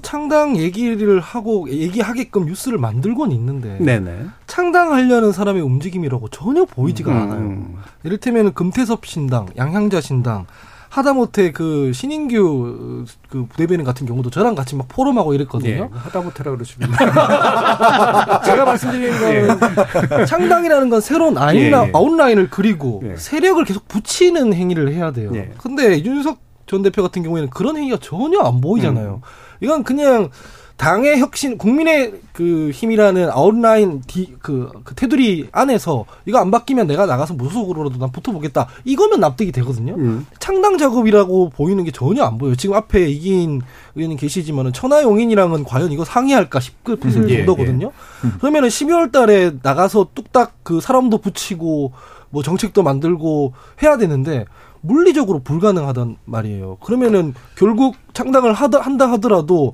예. 창당 얘기를 하고 얘기하게끔 뉴스를 만들곤 있는데 네네. 창당하려는 사람의 움직임이라고 전혀 보이지가 음. 않아요. 이를테면 금태섭 신당, 양향자 신당, 하다못해 그 신인규 그 부대변인 같은 경우도 저랑 같이 막 포럼하고 이랬거든요. 예, 하다못해라 그러시면 제가 말씀드리는 건 예. 창당이라는 건 새로운 아인라, 예, 예. 아웃라인을 그리고 예. 세력을 계속 붙이는 행위를 해야 돼요. 예. 근데 윤석 전 대표 같은 경우에는 그런 행위가 전혀 안 보이잖아요. 음. 이건 그냥 당의 혁신, 국민의 그 힘이라는 아웃라인 디, 그, 그 테두리 안에서 이거 안 바뀌면 내가 나가서 무소속으로라도 난 붙어보겠다. 이거면 납득이 되거든요. 음. 창당 작업이라고 보이는 게 전혀 안 보여요. 지금 앞에 이긴 의원님 계시지만은 천하용인이랑은 과연 이거 상의할까 싶을 음. 정도거든요. 예, 예. 음. 그러면은 12월 달에 나가서 뚝딱 그 사람도 붙이고 뭐 정책도 만들고 해야 되는데 물리적으로 불가능하단 말이에요. 그러면은 결국 창당을 하다, 한다 하더라도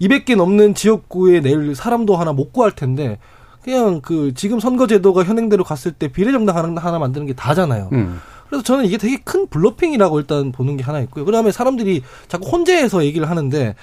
200개 넘는 지역구에 낼 사람도 하나 못 구할 텐데 그냥 그 지금 선거제도가 현행대로 갔을 때 비례정당 하나, 하나 만드는 게 다잖아요. 음. 그래서 저는 이게 되게 큰 블러핑이라고 일단 보는 게 하나 있고요. 그다음에 사람들이 자꾸 혼재해서 얘기를 하는데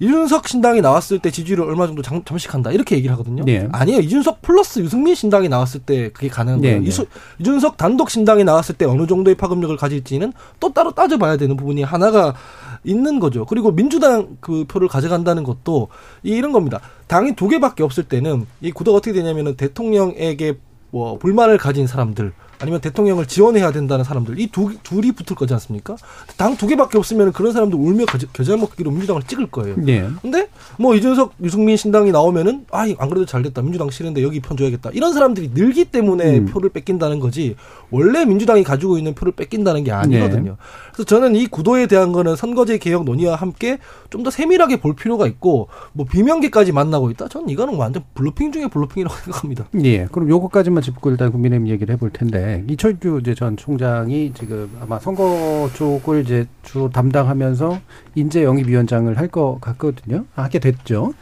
이준석 신당이 나왔을 때 지지율을 얼마 정도 장, 잠식한다 이렇게 얘기를 하거든요. 네. 아니에요. 이준석 플러스 유승민 신당이 나왔을 때 그게 가능한 거예요. 네, 네. 이수, 이준석 단독 신당이 나왔을 때 어느 정도의 파급력을 가질지는 또 따로 따져봐야 되는 부분이 하나가 있는 거죠. 그리고 민주당 그 표를 가져간다는 것도 이런 겁니다. 당이 두 개밖에 없을 때는 이 구도가 어떻게 되냐면은 대통령에게 뭐 불만을 가진 사람들 아니면 대통령을 지원해야 된다는 사람들 이 두, 둘이 붙을 거지 않습니까? 당 두 개밖에 없으면 그런 사람들 울며 겨자 먹기로 민주당을 찍을 거예요. 네. 근데 뭐 이준석, 유승민 신당이 나오면은 아, 안 그래도 잘 됐다. 민주당 싫은데 여기 표 줘야겠다. 이런 사람들이 늘기 때문에 음. 표를 뺏긴다는 거지. 원래 민주당이 가지고 있는 표를 뺏긴다는 게 아니거든요. 네. 그래서 저는 이 구도에 대한 거는 선거제 개혁 논의와 함께 좀 더 세밀하게 볼 필요가 있고 뭐 비명계까지 만나고 있다. 저는 이거는 완전 bluffing 중에 bluffing이라고 생각합니다. 예. 그럼 요거까지만 짚고 일단 국민의힘 얘기를 해볼 텐데 이철규 이제 전 총장이 지금 아마 선거 쪽을 이제 주 담당하면서 인재 영입위원장을 할 것 같거든요. 하게 됐죠.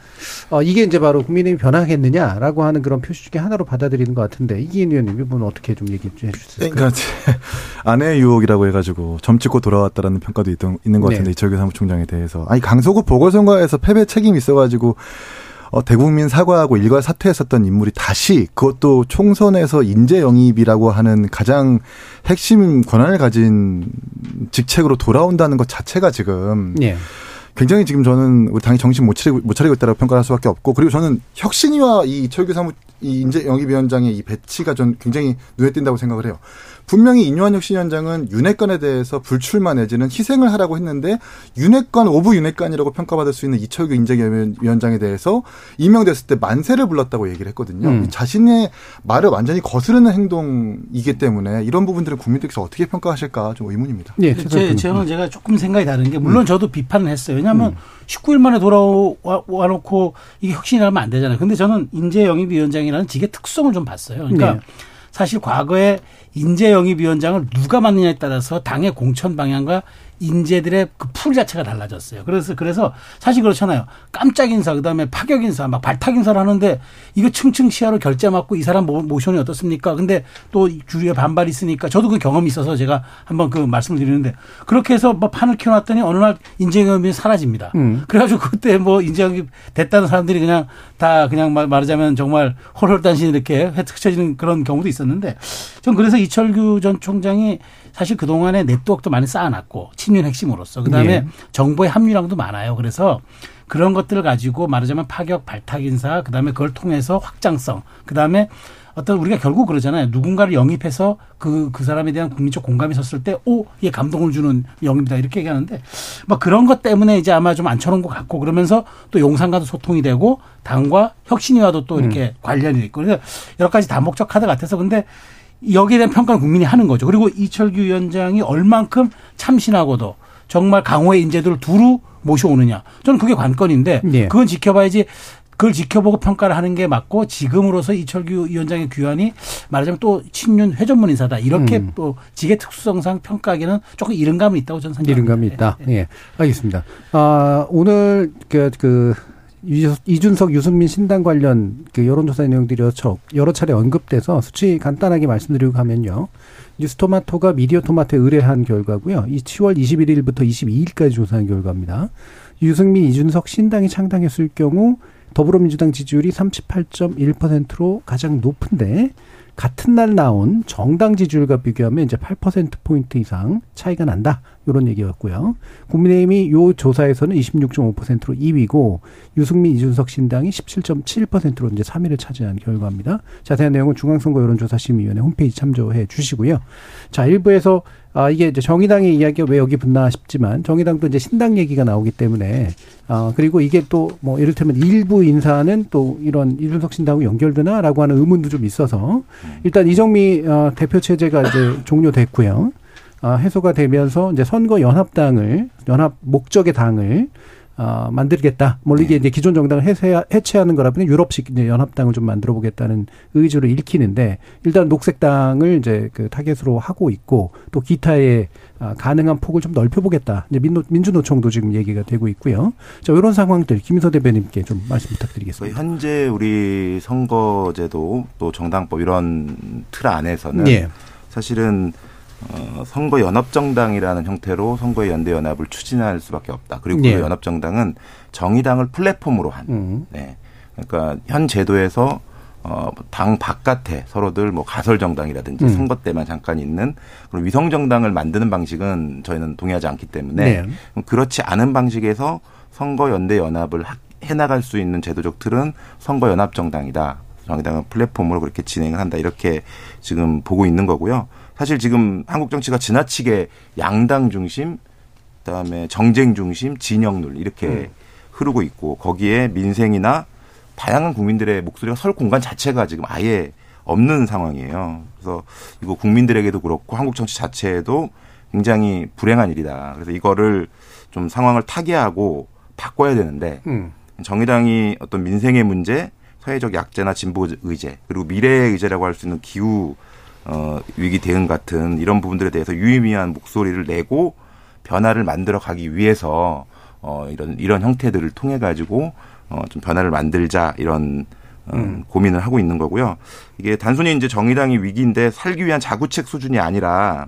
어, 이게 이제 바로 국민의힘이 변하겠느냐라고 하는 그런 표시 중에 하나로 받아들이는 것 같은데 이기인 의원님 이분 어떻게 좀 얘기 좀 해주세요. 그러니까 아내 유혹이라고 해가지고 점찍고 돌아왔다라는 평가도 있던, 있는 것 같은데 네. 이철규 사무총장에 대해서 아니 강서구 보궐선거에서 패배 책임이 있어가지고 어, 대국민 사과하고 일괄 사퇴했었던 인물이 다시 그것도 총선에서 인재 영입이라고 하는 가장 핵심 권한을 가진 직책으로 돌아온다는 것 자체가 지금 예. 굉장히 지금 저는 우리 당이 정신 못 차리고, 못 차리고 있다고 평가할 수밖에 없고 그리고 저는 혁신위와 이 이철규 사무 이 인재 영입위원장의 이 배치가 전 굉장히 눈에 띈다고 생각을 해요. 분명히 인요한 혁신위원장은 윤핵관에 대해서 불출마 내지는 희생을 하라고 했는데 윤핵관 of 윤핵관이라고 평가받을 수 있는 이철규 인재위원장에 대해서 임명됐을 때 만세를 불렀다고 얘기를 했거든요. 음. 자신의 말을 완전히 거스르는 행동이기 때문에 이런 부분들을 국민들께서 어떻게 평가하실까 좀 의문입니다. 예, 제, 저는 제가 조금 생각이 다른 게 물론 저도 비판을 했어요. 왜냐하면 19일 만에 돌아와 놓고 이게 혁신이라면 안 되잖아요. 근데 저는 인재영입위원장이라는 직의 특성을 좀 봤어요. 그러니까 네. 사실 과거에 인재 영입위원장을 누가 맡느냐에 따라서 당의 공천 방향과 인재들의 그 풀 자체가 달라졌어요. 그래서 그래서 사실 그렇잖아요. 깜짝 인사 그다음에 파격 인사 막 발탁 인사를 하는데 이거 층층 시야로 결제 맞고 이 사람 모- 모션이 어떻습니까? 근데 또 주위에 반발이 있으니까 저도 그 경험이 있어서 제가 한번 그 말씀을 드리는데 그렇게 해서 뭐 판을 키워놨더니 어느 날 인재영입이 사라집니다. 음. 그래가지고 그때 뭐 인재영입 됐다는 사람들이 그냥 다 그냥 말- 말하자면 정말 홀홀단신 이렇게 흩쳐지는 그런 경우도 있었는데 전 그래서 이철규 전 총장이 사실 그동안에 네트워크도 많이 쌓아놨고 친윤 핵심으로서 그다음에 예. 정보의 합류량도 많아요. 그래서 그런 것들을 가지고 말하자면 파격 발탁 인사 그다음에 그걸 통해서 확장성 그다음에 어떤 우리가 결국 그러잖아요. 누군가를 영입해서 그, 그 사람에 대한 국민적 공감이 섰을 때, 오, 이게 감동을 주는 영입이다. 이렇게 얘기하는데, 뭐 그런 것 때문에 이제 아마 좀 앉혀놓은 것 같고, 그러면서 또 용산과도 소통이 되고, 당과 혁신위와도 또 이렇게 관련이 있고, 그래서 여러 가지 다목적 카드 같아서, 근데 여기에 대한 평가는 국민이 하는 거죠. 그리고 이철규 위원장이 얼만큼 참신하고도 정말 강호의 인재들을 두루 모셔오느냐. 저는 그게 관건인데 예. 그건 지켜봐야지 그걸 지켜보고 평가를 하는 게 맞고 지금으로서 이철규 위원장의 귀환이 말하자면 또 친윤 회전문 인사다. 이렇게 음. 또 직의 특수성상 평가하기는 조금 이른 감은 있다고 저는 생각합니다. 이른감이 있다. 예, 예. 예, 알겠습니다. 아, 오늘 그, 그 유- 이준석, 유승민 신당 관련 그 여론조사 내용들이 여러, 차례 언급돼서 수치 간단하게 말씀드리고 가면요. 뉴스토마토가 미디어 토마토에 의뢰한 결과고요. 이 10월 21일부터 22일까지 조사한 결과입니다. 유승민, 이준석 신당이 창당했을 경우 더불어민주당 지지율이 38.1%로 가장 높은데 같은 날 나온 정당 지지율과 비교하면 이제 8%포인트 이상 차이가 난다. 이런 얘기였고요. 국민의힘이 요 조사에서는 26.5%로 2위고 유승민 이준석 신당이 17.7%로 이제 3위를 차지한 결과입니다. 자세한 내용은 중앙선거 여론조사심의위원회 홈페이지 참조해 주시고요. 자, 일부에서 아, 이게 이제 정의당의 이야기가 왜 여기 붙나 싶지만 정의당도 이제 신당 얘기가 나오기 때문에 아, 그리고 이게 또 뭐 이를테면 일부 인사는 또 이런 이준석 신당과 연결되나라고 하는 의문도 좀 있어서 일단 이정미 어, 대표 체제가 이제 종료됐고요. 아, 해소가 되면서 이제 선거 연합당을 연합 목적의 당을 어, 만들겠다. 뭐 이게 이제 기존 정당을 해체, 해체하는 거라 보니 유럽식 이제 연합당을 좀 만들어 보겠다는 의지를 읽히는데 일단 녹색당을 이제 그 타겟으로 하고 있고 또 기타의 아, 가능한 폭을 좀 넓혀보겠다. 이제 민노, 민주노총도 지금 얘기가 되고 있고요. 자 이런 상황들 김인서 대변인께 좀 말씀 그 부탁드리겠습니다. 현재 우리 선거제도 또 정당법 이런 틀 안에서는 예. 사실은 어, 선거 연합 정당이라는 형태로 선거의 연대 연합을 추진할 수밖에 없다. 그리고 예. 그 연합 정당은 정의당을 플랫폼으로 한. 음. 네. 그러니까 현 제도에서 어, 당 바깥에 서로들 뭐 가설 정당이라든지 음. 선거 때만 잠깐 있는 그런 위성 정당을 만드는 방식은 저희는 동의하지 않기 때문에 네. 그렇지 않은 방식에서 선거 연대 연합을 하- 해나갈 수 있는 제도적 틀은 선거 연합 정당이다. 정의당은 플랫폼으로 그렇게 진행을 한다. 이렇게 지금 보고 있는 거고요. 사실 지금 한국 정치가 지나치게 양당 중심, 그다음에 정쟁 중심, 진영룰 이렇게 음. 흐르고 있고 거기에 민생이나 다양한 국민들의 목소리가 설 공간 자체가 지금 아예 없는 상황이에요. 그래서 이거 국민들에게도 그렇고 한국 정치 자체에도 굉장히 불행한 일이다. 그래서 이거를 좀 상황을 타개하고 바꿔야 되는데 음. 정의당이 어떤 민생의 문제, 사회적 약재나 진보 의제, 그리고 미래의 의제라고 할 수 있는 기후 어, 위기 대응 같은 이런 부분들에 대해서 유의미한 목소리를 내고 변화를 만들어 가기 위해서 어, 이런 이런 형태들을 통해 가지고 어, 좀 변화를 만들자 이런 어, 고민을 하고 있는 거고요. 이게 단순히 이제 정의당이 위기인데 살기 위한 자구책 수준이 아니라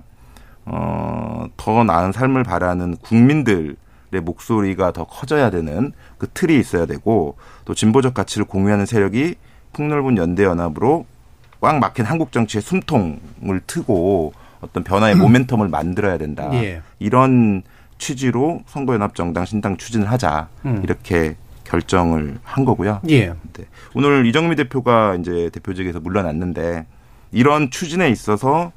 어, 더 나은 삶을 바라는 국민들의 목소리가 더 커져야 되는 그 틀이 있어야 되고 또 진보적 가치를 공유하는 세력이 폭넓은 연대 연합으로 꽉 막힌 한국 정치의 숨통을 트고 어떤 변화의 모멘텀을 만들어야 된다. 예. 이런 취지로 선거연합정당 신당 추진을 하자 음. 이렇게 결정을 한 거고요. 예. 네. 오늘 이정미 대표가 이제 대표직에서 물러났는데 이런 추진에 있어서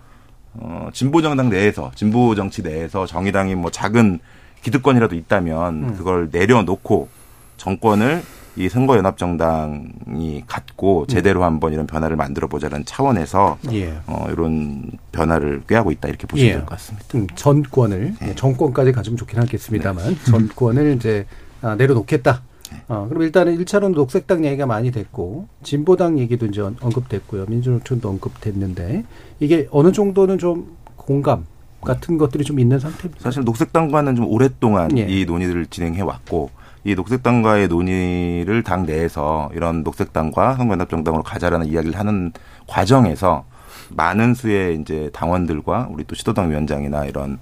어 진보 정당 내에서 진보 정치 내에서 정의당이 뭐 작은 기득권이라도 있다면 음. 그걸 내려놓고 정권을 이 선거연합정당이 갖고 제대로 한번 이런 변화를 만들어 보자는 차원에서 예. 어 이런 변화를 꾀하고 있다 이렇게 보시면 예. 될것 같습니다. 음, 전권을 네. 정권까지 가지면 좋긴 하겠습니다만 전권을 이제 아, 내려놓겠다. 네. 어, 그럼 일단은 1차로는 녹색당 얘기가 많이 됐고 진보당 얘기도 이제 언- 언급됐고요. 민주노총도 언급됐는데 이게 어느 정도는 좀 공감 같은 것들이 좀 있는 상태입니다. 사실 녹색당과는 좀 오랫동안 예. 이 논의를 진행해 왔고 이 녹색당과의 논의를 당 내에서 이런 녹색당과 선거연합정당으로 가자라는 이야기를 하는 과정에서 많은 수의 이제 당원들과 우리 또 시도당 위원장이나 이런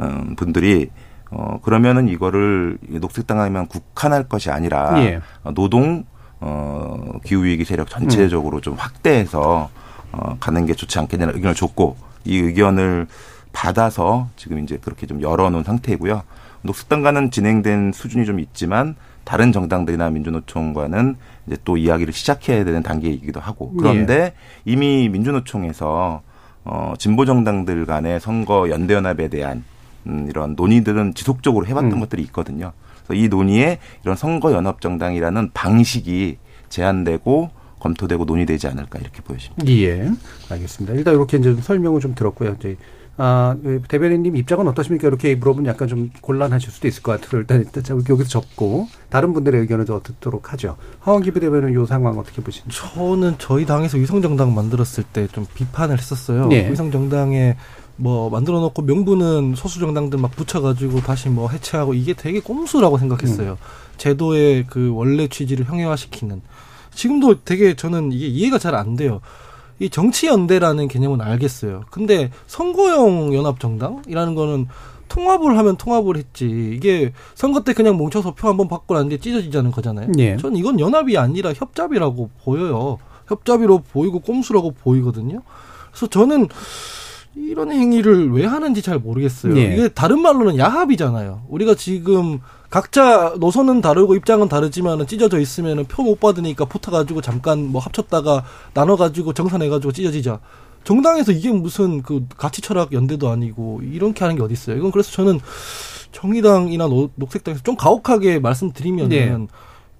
음, 분들이 어 그러면은 이거를 이 녹색당하면 국한할 것이 아니라 예. 어, 노동 어 기후 위기 세력 전체적으로 좀 확대해서 어 가는 게 좋지 않겠냐는 의견을 줬고 이 의견을 받아서 지금 이제 그렇게 좀 열어놓은 상태이고요. 녹색당과는 진행된 수준이 좀 있지만 다른 정당들이나 민주노총과는 이제 또 이야기를 시작해야 되는 단계이기도 하고 그런데 이미 민주노총에서 어 진보 정당들 간의 선거 연대 연합에 대한 음 이런 논의들은 지속적으로 해왔던 음. 것들이 있거든요. 그래서 이 논의에 이런 선거 연합 정당이라는 방식이 제한되고 검토되고 논의되지 않을까 이렇게 보여집니다. 예, 알겠습니다. 일단 이렇게 이제 설명을 좀 들었고요. 이제 아, 그 대변인님 입장은 어떠십니까? 이렇게 물어보면 약간 좀 곤란하실 수도 있을 것 같아서 일단, 여기서 접고 다른 분들의 의견을 더 듣도록 하죠. 하원기 부대변인 이 상황 어떻게 보십니까? 저는 저희 당에서 위성정당 만들었을 때 좀 비판을 했었어요. 네. 위성정당에 뭐 만들어 놓고 명분은 소수 정당들 막 붙여가지고 다시 뭐 해체하고 이게 되게 꼼수라고 생각했어요. 음. 제도의 그 원래 취지를 형용화시키는. 지금도 되게 저는 이게 이해가 잘 안 돼요. 이 정치 연대라는 개념은 알겠어요. 근데 선거용 연합 정당이라는 거는 통합을 하면 통합을 했지. 이게 선거 때 그냥 뭉쳐서 표 한번 받고 났는데 찢어지자는 거잖아요. 예. 전 이건 연합이 아니라 협잡이라고 보여요. 협잡이로 보이고 꼼수라고 보이거든요. 그래서 저는 이런 행위를 왜 하는지 잘 모르겠어요. 예. 이게 다른 말로는 야합이잖아요. 우리가 지금 각자 노선은 다르고 입장은 다르지만은 찢어져 있으면은 표못 받으니까 붙어가지고 잠깐 뭐 합쳤다가 나눠가지고 정산해가지고 찢어지자. 정당에서 이게 무슨 그 가치 철학 연대도 아니고 이렇게 하는 게 어디 있어요? 이건 그래서 저는 정의당이나 노- 녹색당에서 좀 가혹하게 말씀드리면은 네.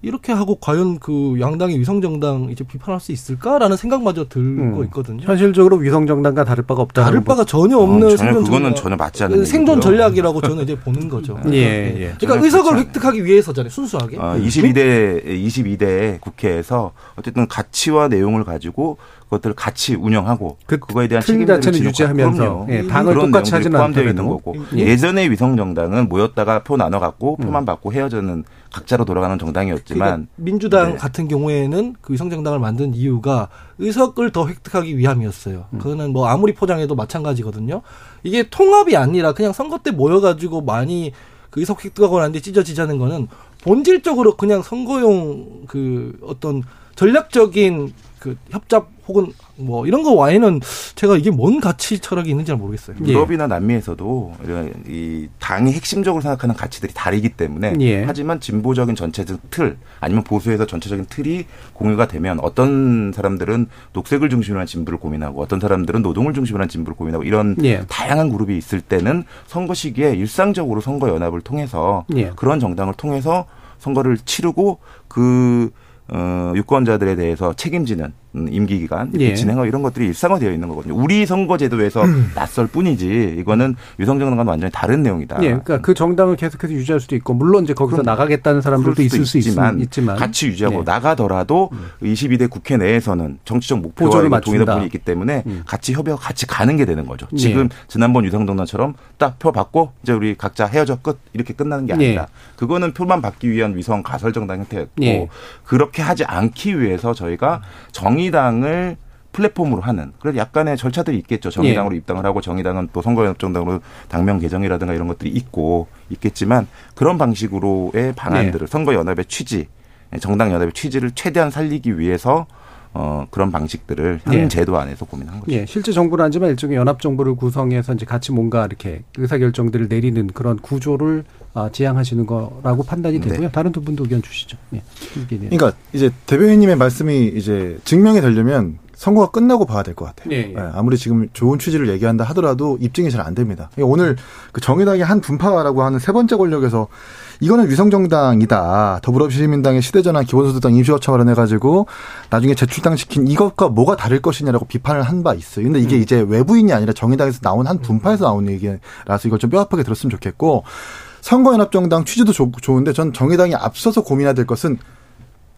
이렇게 하고 과연 그 양당이 위성정당 이제 비판할 수 있을까라는 생각마저 들고 음. 있거든요. 현실적으로 위성정당과 다를 바가 없다. 다를 바가 전혀 어, 없는 전혀 생존 그거는. 전혀 맞지 않는 생존 얘기고요. 전략이라고 저는 이제 보는 거죠. 예, 예. 그러니까 저는 의석을 획득하기 위해서잖아요. 순수하게. 어, 22대 22대 국회에서 어쨌든 가치와 내용을 가지고 그것들을 같이 운영하고 그 그, 거에 대한 틀 책임들을 자체는 유지하면서. 예, 당을 똑같이 하지는 포함되어 있는 않더라도. 거고 예. 예전의 위성 정당은 모였다가 표 나눠 갖고 음. 표만 받고 헤어지는 각자로 돌아가는 정당이었지만 그러니까 민주당 네. 같은 경우에는 그 위성정당을 만든 이유가 의석을 더 획득하기 위함이었어요. 음. 그거는 뭐 아무리 포장해도 마찬가지거든요. 이게 통합이 아니라 그냥 선거 때 모여가지고 많이 그 의석 획득하고 난뒤 찢어지자는 거는 본질적으로 그냥 선거용 그 어떤 전략적인 그 협잡 혹은 뭐 이런 거 와에는 제가 이게 뭔 가치 철학이 있는지 잘 모르겠어요. 예. 유럽이나 남미에서도 이런 이 당이 핵심적으로 생각하는 가치들이 다르기 때문에 예. 하지만 진보적인 전체적 틀 아니면 보수에서 전체적인 틀이 공유가 되면 어떤 사람들은 녹색을 중심으로 한 진보를 고민하고 어떤 사람들은 노동을 중심으로 한 진보를 고민하고 이런 예. 다양한 그룹이 있을 때는 선거 시기에 일상적으로 선거 연합을 통해서 예. 그런 정당을 통해서 선거를 치르고 그 어, 유권자들에 대해서 책임지는 음, 임기 기간 이렇게 예. 진행하고 이런 것들이 일상화되어 있는 거거든요. 우리 선거제도에서 낯설 뿐이지 이거는 유성정 당과는 완전히 다른 내용이다. 예, 그러니까 그 정당을 계속해서 유지할 수도 있고 물론 이제 거기서 나가겠다는 사람들도 있을 수 있지만, 있지만 같이 유지하고 네. 나가더라도 22대 국회 내에서는 정치적 목표와 동일한. 부분이 있기 때문에 음. 같이 협의하고 같이 가는 게 되는 거죠. 네. 지금 지난번 유성정당처럼 딱 표 받고 이제 우리 각자 헤어져 끝 이렇게 끝나는 게 네. 아니라 그거는 표만 받기 위한 위성 가설 정당 형태였고 네. 그렇게 하지 않기 위해서 저희가 정의 당을 플랫폼으로 하는 그래서 약간의 절차들이 있겠죠. 정의당으로 네. 입당을 하고 정의당은 또 선거연합정당으로 당명 개정이라든가 이런 것들이 있고 있겠지만 그런 방식으로의 방안들을 선거연합의 취지, 정당 연합의 취지를 최대한 살리기 위해서 어, 그런 방식들을 예. 현 제도 안에서 고민한 거죠. 예, 실제 정부는 아니지만 일종의 연합 정부를 구성해서 이제 같이 뭔가 이렇게 의사 결정들을 내리는 그런 구조를 아, 지향하시는 거라고 판단이 되고요. 다른 두 분도 의견 주시죠. 예. 그러니까 이제 대변인님의 말씀이 이제 증명이 되려면 선거가 끝나고 봐야 될 것 같아요. 예, 예. 예, 아무리 지금 좋은 취지를 얘기한다 하더라도 입증이 잘 안 됩니다. 그러니까 오늘 그 정의당의 한 분파라고 하는 세 번째 권력에서 이거는 위성정당이다. 더불어시민당의 시대전환 기본소득당 임시거쳐를 해가지고 나중에 재출당시킨 이것과 뭐가 다를 것이냐라고 비판을 한 바 있어요. 근데 이게 이제 외부인이 아니라 정의당에서 나온 한 분파에서 나온 얘기라서 이걸 좀 뼈아프게 들었으면 좋겠고 선거연합정당 취지도 좋, 좋은데 전 정의당이 앞서서 고민해야 될 것은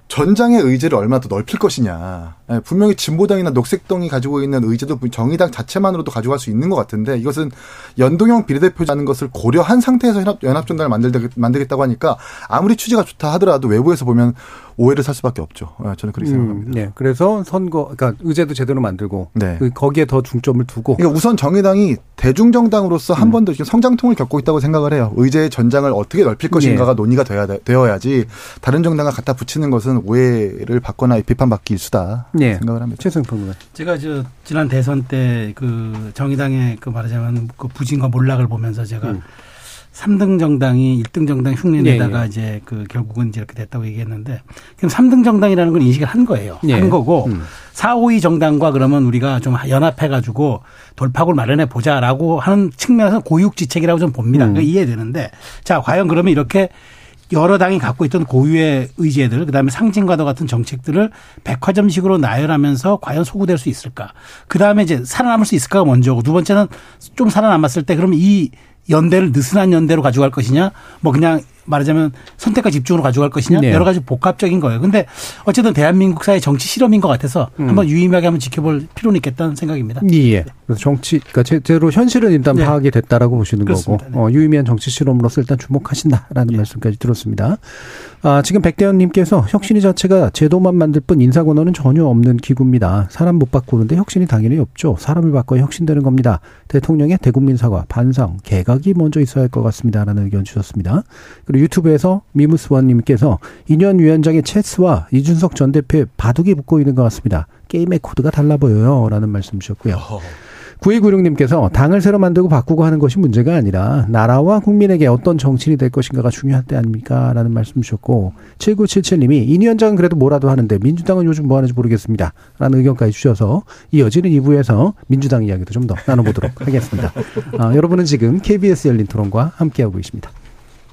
전장의 의제를 얼마나 더 넓힐 것이냐. 예, 분명히 진보당이나 녹색당이 가지고 있는 의제도 정의당 자체만으로도 가져갈 수 있는 것 같은데 이것은 연동형 비례대표자는 것을 고려한 상태에서 연합, 연합정당을 만들겠, 만들겠다고 하니까 아무리 취지가 좋다 하더라도 외부에서 보면 오해를 살 수밖에 없죠. 예, 저는 그렇게 생각합니다. 음, 네. 그래서 선거, 그러니까 의제도 제대로 만들고 네. 그 거기에 더 중점을 두고 그러니까 우선 정의당이 대중정당으로서 음. 한번더 성장통을 겪고 있다고 생각을 해요. 의제의 전장을 어떻게 넓힐 것인가가 예. 논의가 되어야, 되어야지 다른 정당과 갖다 붙이는 것은 오해를 받거나 비판받기 일수다 예. 생각을 합니다. 최승 평론가. 제가 저 지난 대선 때 그 정의당의 그 말하자면 그 부진과 몰락을 보면서 제가 음. 삼 3등 정당이 1등 정당 흉내 내다가 예, 예. 이제 그 결국은 이제 이렇게 됐다고 얘기했는데 그럼 3등 정당이라는 걸 인식을 한 거예요. 예. 한 거고 음. 4, 5위 정당과 그러면 우리가 좀 연합해 가지고 돌파구를 마련해 보자라고 하는 측면에서 고육지책이라고 좀 봅니다. 음. 그 이해되는데 자 과연 그러면 이렇게 여러 당이 갖고 있던 고유의 의제들, 그 다음에 상징과도 같은 정책들을 백화점식으로 나열하면서 과연 소구될 수 있을까? 그 다음에 이제 살아남을 수 있을까가 먼저고 두 번째는 좀 살아남았을 때 그러면 이 연대를 느슨한 연대로 가져갈 것이냐, 뭐 그냥 말하자면 선택과 집중으로 가져갈 것이냐 네. 여러 가지 복합적인 거예요. 근데 어쨌든 대한민국 사회 정치 실험인 것 같아서 음. 한번 유의미하게 한번 지켜볼 필요는 있겠다는 생각입니다. 예. 그래서 정치, 그러니까 제대로 현실은 일단 네. 파악이 됐다라고 보시는 그렇습니다. 거고, 어, 유의미한 정치 실험으로서 일단 주목하신다라는 예. 말씀까지 들었습니다. 아, 지금 백대현님께서 혁신이 자체가 제도만 만들 뿐 인사 권한은 전혀 없는 기구입니다. 사람 못 바꾸는데 혁신이 당연히 없죠. 사람을 바꿔야 혁신되는 겁니다. 대통령의 대국민 사과, 반성, 개각이 먼저 있어야 할 것 같습니다라는 의견 주셨습니다. 그리고 유튜브에서 미무스원님께서 인현 위원장의 체스와 이준석 전 대표의 바둑이 붙고 있는 것 같습니다. 게임의 코드가 달라 보여요 라는 말씀 주셨고요. 9296님께서 당을 새로 만들고 바꾸고 하는 것이 문제가 아니라 나라와 국민에게 어떤 정치인이 될 것인가가 중요할 때 아닙니까? 라는 말씀 주셨고 7977님이 인 위원장은 그래도 뭐라도 하는데 민주당은 요즘 뭐 하는지 모르겠습니다. 라는 의견까지 주셔서 이어지는 2부에서 민주당 이야기도 좀 더 나눠보도록 하겠습니다. 아, 여러분은 지금 KBS 열린 토론과 함께하고 계십니다.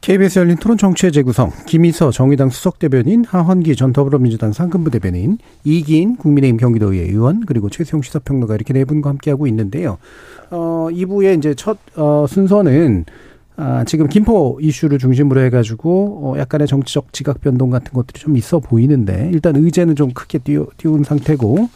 KBS 열린 토론 정치의 재구성 김희서 정의당 수석 대변인 하헌기 전 더불어민주당 상근부 대변인 이기인 국민의힘 경기도의회 의원 그리고 최수용 시사평론가 이렇게 네 분과 함께하고 있는데요. 어 2부의 이제 첫 어, 순서는 아, 지금 김포 이슈를 중심으로 해가지고 어, 약간의 정치적 지각 변동 같은 것들이 좀 있어 보이는데 일단 의제는 좀 크게 띄우, 띄운 상태고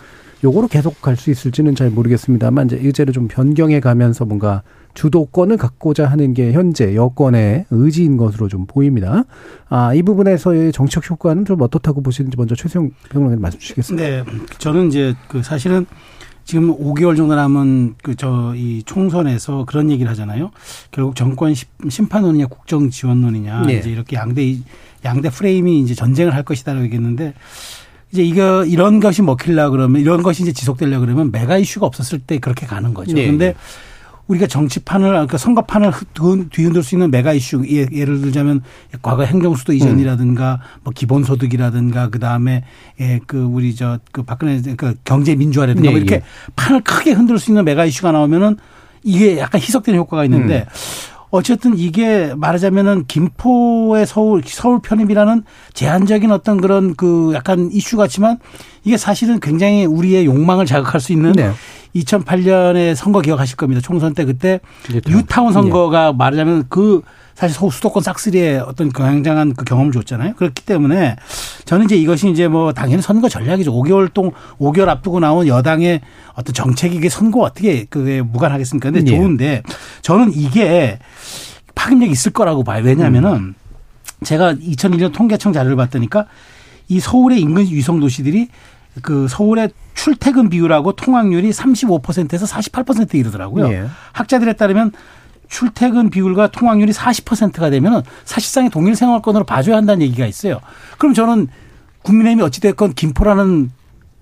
요거로 계속 갈 수 있을지는 잘 모르겠습니다만 이제 의제를 좀 변경해 가면서 뭔가 주도권을 갖고자 하는 게 현재 여권의 의지인 것으로 좀 보입니다. 아, 이 부분에서의 정책 효과는 좀 어떻다고 보시는지 먼저 최수영 평론가님 말씀 주시겠습니다. 네, 저는 이제 그 사실은 지금 5개월 정도 남은 그 저 이 총선에서 그런 얘기를 하잖아요. 결국 정권 심- 심판론이냐 국정 지원론이냐 네. 이제 이렇게 양대 양대 프레임이 이제 전쟁을 할 것이다라고 얘기했는데 이제 이거 이런 것이 먹힐라 그러면 이런 것이 이제 지속되려 그러면 메가 이슈가 없었을 때 그렇게 가는 거죠. 네. 근데 우리가 정치판을 그러니까 선거판을 뒤흔- 뒤흔들 수 있는 메가 이슈 예- 예를 들자면 과거 행정수도 이전이라든가 뭐 기본소득이라든가 그 다음에 예 그 우리 저 그 박근혜 그 경제 민주화라든가 네, 뭐 이렇게 예. 판을 크게 흔들 수 있는 메가 이슈가 나오면은 이게 약간 희석되는 효과가 있는데 음. 어쨌든 이게 말하자면은 김포의 서울 서울 편입이라는 제한적인 어떤 그런 그 약간 이슈 같지만 이게 사실은 굉장히 우리의 욕망을 자극할 수 있는 네. 2008년에 선거 기억하실 겁니다. 총선 때 그때 뉴타운. 뉴타운 선거가 말하자면 그 사실 수도권 싹쓸이의 어떤 굉장한 그 경험을 줬잖아요. 그렇기 때문에 저는 이제 이것이 이제 뭐 당연히 선거 전략이죠. 5개월 동 5개월 앞두고 나온 여당의 어떤 정책이 게 선거 어떻게 그게 무관하겠습니까? 근데 예. 좋은데 저는 이게 파급력이 있을 거라고 봐요. 왜냐하면은 음. 제가 2001년 통계청 자료를 봤더니까 이 서울의 인근 위성 도시들이 그 서울의 출퇴근 비율하고 통학률이 35%에서 48%에 이르더라고요. 예. 학자들에 따르면 출퇴근 비율과 통학률이 40%가 되면 사실상의 동일 생활권으로 봐줘야 한다는 얘기가 있어요. 그럼 저는 국민의힘이 어찌됐건 김포라는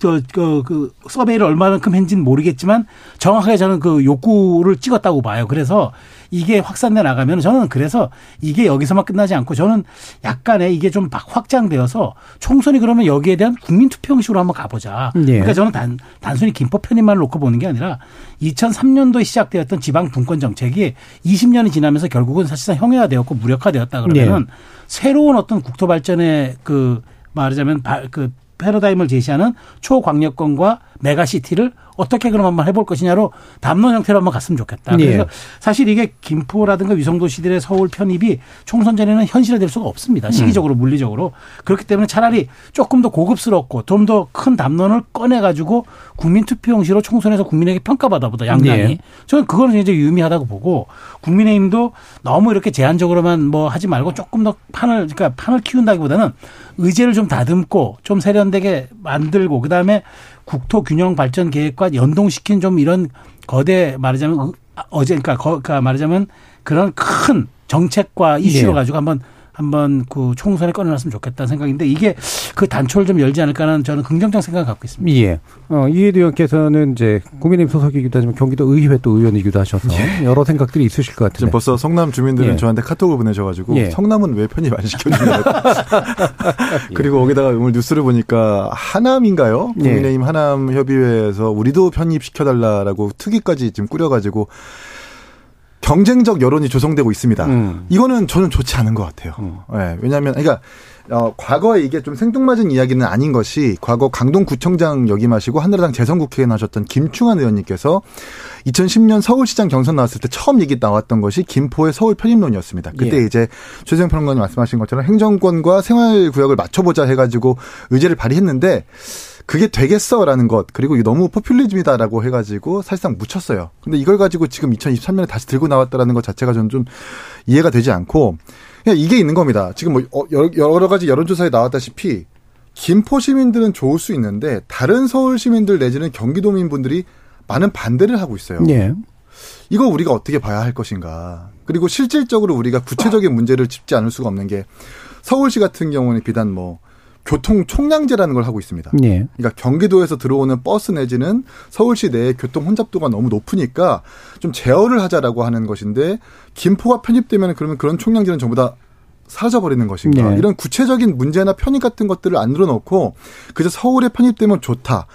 저, 그, 그, 서베이를 얼마만큼 했는지는 모르겠지만 정확하게 저는 그 욕구를 찍었다고 봐요. 그래서 이게 확산돼 나가면 저는 그래서 이게 여기서만 끝나지 않고 저는 약간의 이게 좀막 확장되어서 총선이 그러면 여기에 대한 국민 투표 형식으로 한번 가보자. 예. 그러니까 저는 단, 단순히 김포 편입만 놓고 보는 게 아니라 2003년도에 시작되었던 지방 분권 정책이 20년이 지나면서 결국은 사실상 형해화되었고 무력화되었다 그러면은 새로운 어떤 국토 발전의 그 말하자면 바- 그 패러다임을 제시하는 초광역권과 메가시티를 어떻게 그럼 한번 해볼 것이냐로 담론 형태로 한번 갔으면 좋겠다. 예. 그래서 사실 이게 김포라든가 위성도시들의 서울 편입이 총선 전에는 현실화될 수가 없습니다. 시기적으로 물리적으로 그렇기 때문에 차라리 조금 더 고급스럽고 좀 더 큰 담론을 꺼내 가지고 국민 투표 형식으로 총선에서 국민에게 평가받아보다 양당이 예. 저는 그거는 이제 유의미하다고 보고 국민의힘도 너무 이렇게 제한적으로만 뭐 하지 말고 조금 더 판을 그러니까 판을 키운다기보다는 의제를 좀 다듬고 좀 세련되게 만들고 그다음에 국토 균형 발전 계획과 연동시킨 좀 이런 거대 말하자면 의- 어제 그러니까, 거, 그러니까 말하자면 그런 큰 정책과 이슈로 예. 가지고 한번 한번 그 총선에 꺼내놨으면 좋겠다는 생각인데 이게 그 단초를 좀 열지 않을까는 저는 긍정적 생각을 갖고 있습니다. 예. 어, 이해도 의원께서는 이제 국민의힘 소속이기도 하지만 경기도 의회 또 의원이기도 하셔서 여러 생각들이 있으실 것 같은데. 벌써 성남 주민들은 예. 저한테 카톡을 보내셔가지고 예. 성남은 왜 편입 안 시켜주냐고. 그리고 거기다가 오늘 뉴스를 보니까 하남인가요? 예. 국민의힘 하남 협의회에서 우리도 편입시켜달라라고 특위까지 지금 꾸려가지고 경쟁적 여론이 조성되고 있습니다. 음. 이거는 저는 좋지 않은 것 같아요. 음. 예, 왜냐하면 그러니까 어, 과거에 이게 좀 생뚱맞은 이야기는 아닌 것이 과거 강동구청장 역임하시고 한나라당 재선국회의원 하셨던 김충환 의원님께서 2010년 서울시장 경선 나왔을 때 처음 얘기 나왔던 것이 김포의 서울 편입론이었습니다. 그때 예. 이제 최재형 평론가님 말씀하신 것처럼 행정권과 생활구역을 맞춰보자 해가지고 의제를 발의했는데 그게 되겠어라는 것 그리고 이게 너무 포퓰리즘이다라고 해가지고 사실상 묻혔어요. 근데 이걸 가지고 지금 2023년에 다시 들고 나왔다라는 것 자체가 저는 좀 이해가 되지 않고 그냥 이게 있는 겁니다. 지금 뭐 어, 여러, 여러 가지 여론조사에 나왔다시피 김포 시민들은 좋을 수 있는데 다른 서울 시민들 내지는 경기도민 분들이 많은 반대를 하고 있어요. 예. 이거 우리가 어떻게 봐야 할 것인가. 그리고 실질적으로 우리가 구체적인 문제를 짚지 않을 수가 없는 게 서울시 같은 경우는 비단 뭐 교통 총량제라는 걸 하고 있습니다. 예. 그러니까 경기도에서 들어오는 버스 내지는 서울시 내의 교통 혼잡도가 너무 높으니까 좀 제어를 하자라고 하는 것인데 김포가 편입되면 그러면 그런 총량제는 전부 다 사라져버리는 것인가. 네. 이런 구체적인 문제나 편입 같은 것들을 안 늘어놓고 그저 서울에 편입되면 좋다.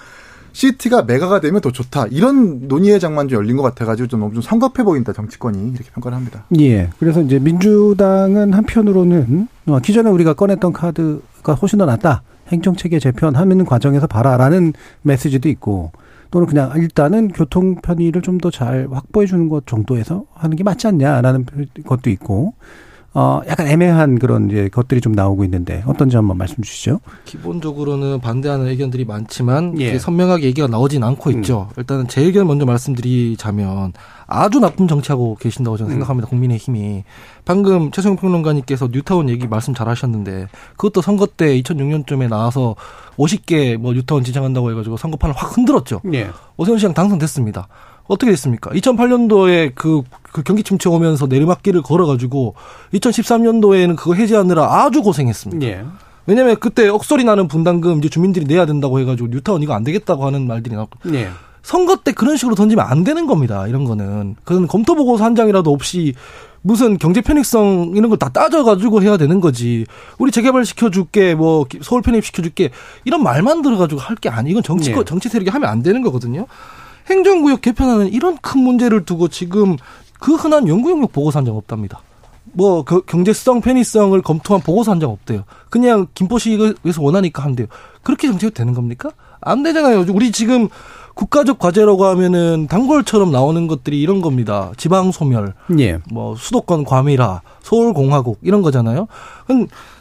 시티가 메가가 되면 더 좋다. 이런 논의의 장만 좀 열린 것 같아가지고 좀 너무 좀 성급해 보인다 정치권이 이렇게 평가를 합니다. 예. 그래서 이제 민주당은 한편으로는 어, 기존에 우리가 꺼냈던 카드가 훨씬 더 낫다. 행정체계 재편하는 과정에서 봐라라는 메시지도 있고 또는 그냥 일단은 교통 편의를 좀 더 잘 확보해 주는 것 정도에서 하는 게 맞지 않냐라는 것도 있고 어 약간 애매한 그런 이제 것들이 좀 나오고 있는데 어떤지 한번 말씀 주시죠. 기본적으로는 반대하는 의견들이 많지만 예. 선명하게 얘기가 나오진 않고 있죠. 일단은 제 의견 먼저 말씀드리자면 아주 나쁜 정치하고 계신다고 저는 생각합니다. 국민의힘이 방금 최성 평론가님께서 뉴타운 얘기 말씀 잘하셨는데 그것도 선거 때 2006년쯤에 나와서 50개 뭐 뉴타운 지정한다고 해가지고 선거판을 확 흔들었죠. 예. 오세훈 시장 당선됐습니다. 어떻게 됐습니까? 2008년도에 그, 그 경기 침체 오면서 내리막길을 걸어가지고 2013년도에는 그거 해제하느라 아주 고생했습니다. 예. 왜냐면 그때 억소리 나는 분담금 이제 주민들이 내야 된다고 해가지고 뉴타운 이거 안 되겠다고 하는 말들이 나왔고 예. 선거 때 그런 식으로 던지면 안 되는 겁니다. 이런 거는 그건 검토 보고서 한 장이라도 없이 무슨 경제 편익성 이런 걸 다 따져가지고 해야 되는 거지. 우리 재개발 시켜줄게, 뭐 기- 서울 편입 시켜줄게 이런 말만 들어가지고 할 게 아니. 이건 정치 네. 정치 세력이 하면 안 되는 거거든요. 행정구역 개편하는 이런 큰 문제를 두고 지금 그 흔한 연구 영역 보고서 한장 없답니다. 뭐 겨- 경제성 편의성을 검토한 보고서 한장 없대요. 그냥 김포시에서 원하니까 한대요. 그렇게 정책이 되는 겁니까? 안 되잖아요. 우리 지금 국가적 과제라고 하면은 단골처럼 나오는 것들이 이런 겁니다. 지방 소멸, 예. 뭐 수도권 과밀화, 서울 공화국 이런 거잖아요.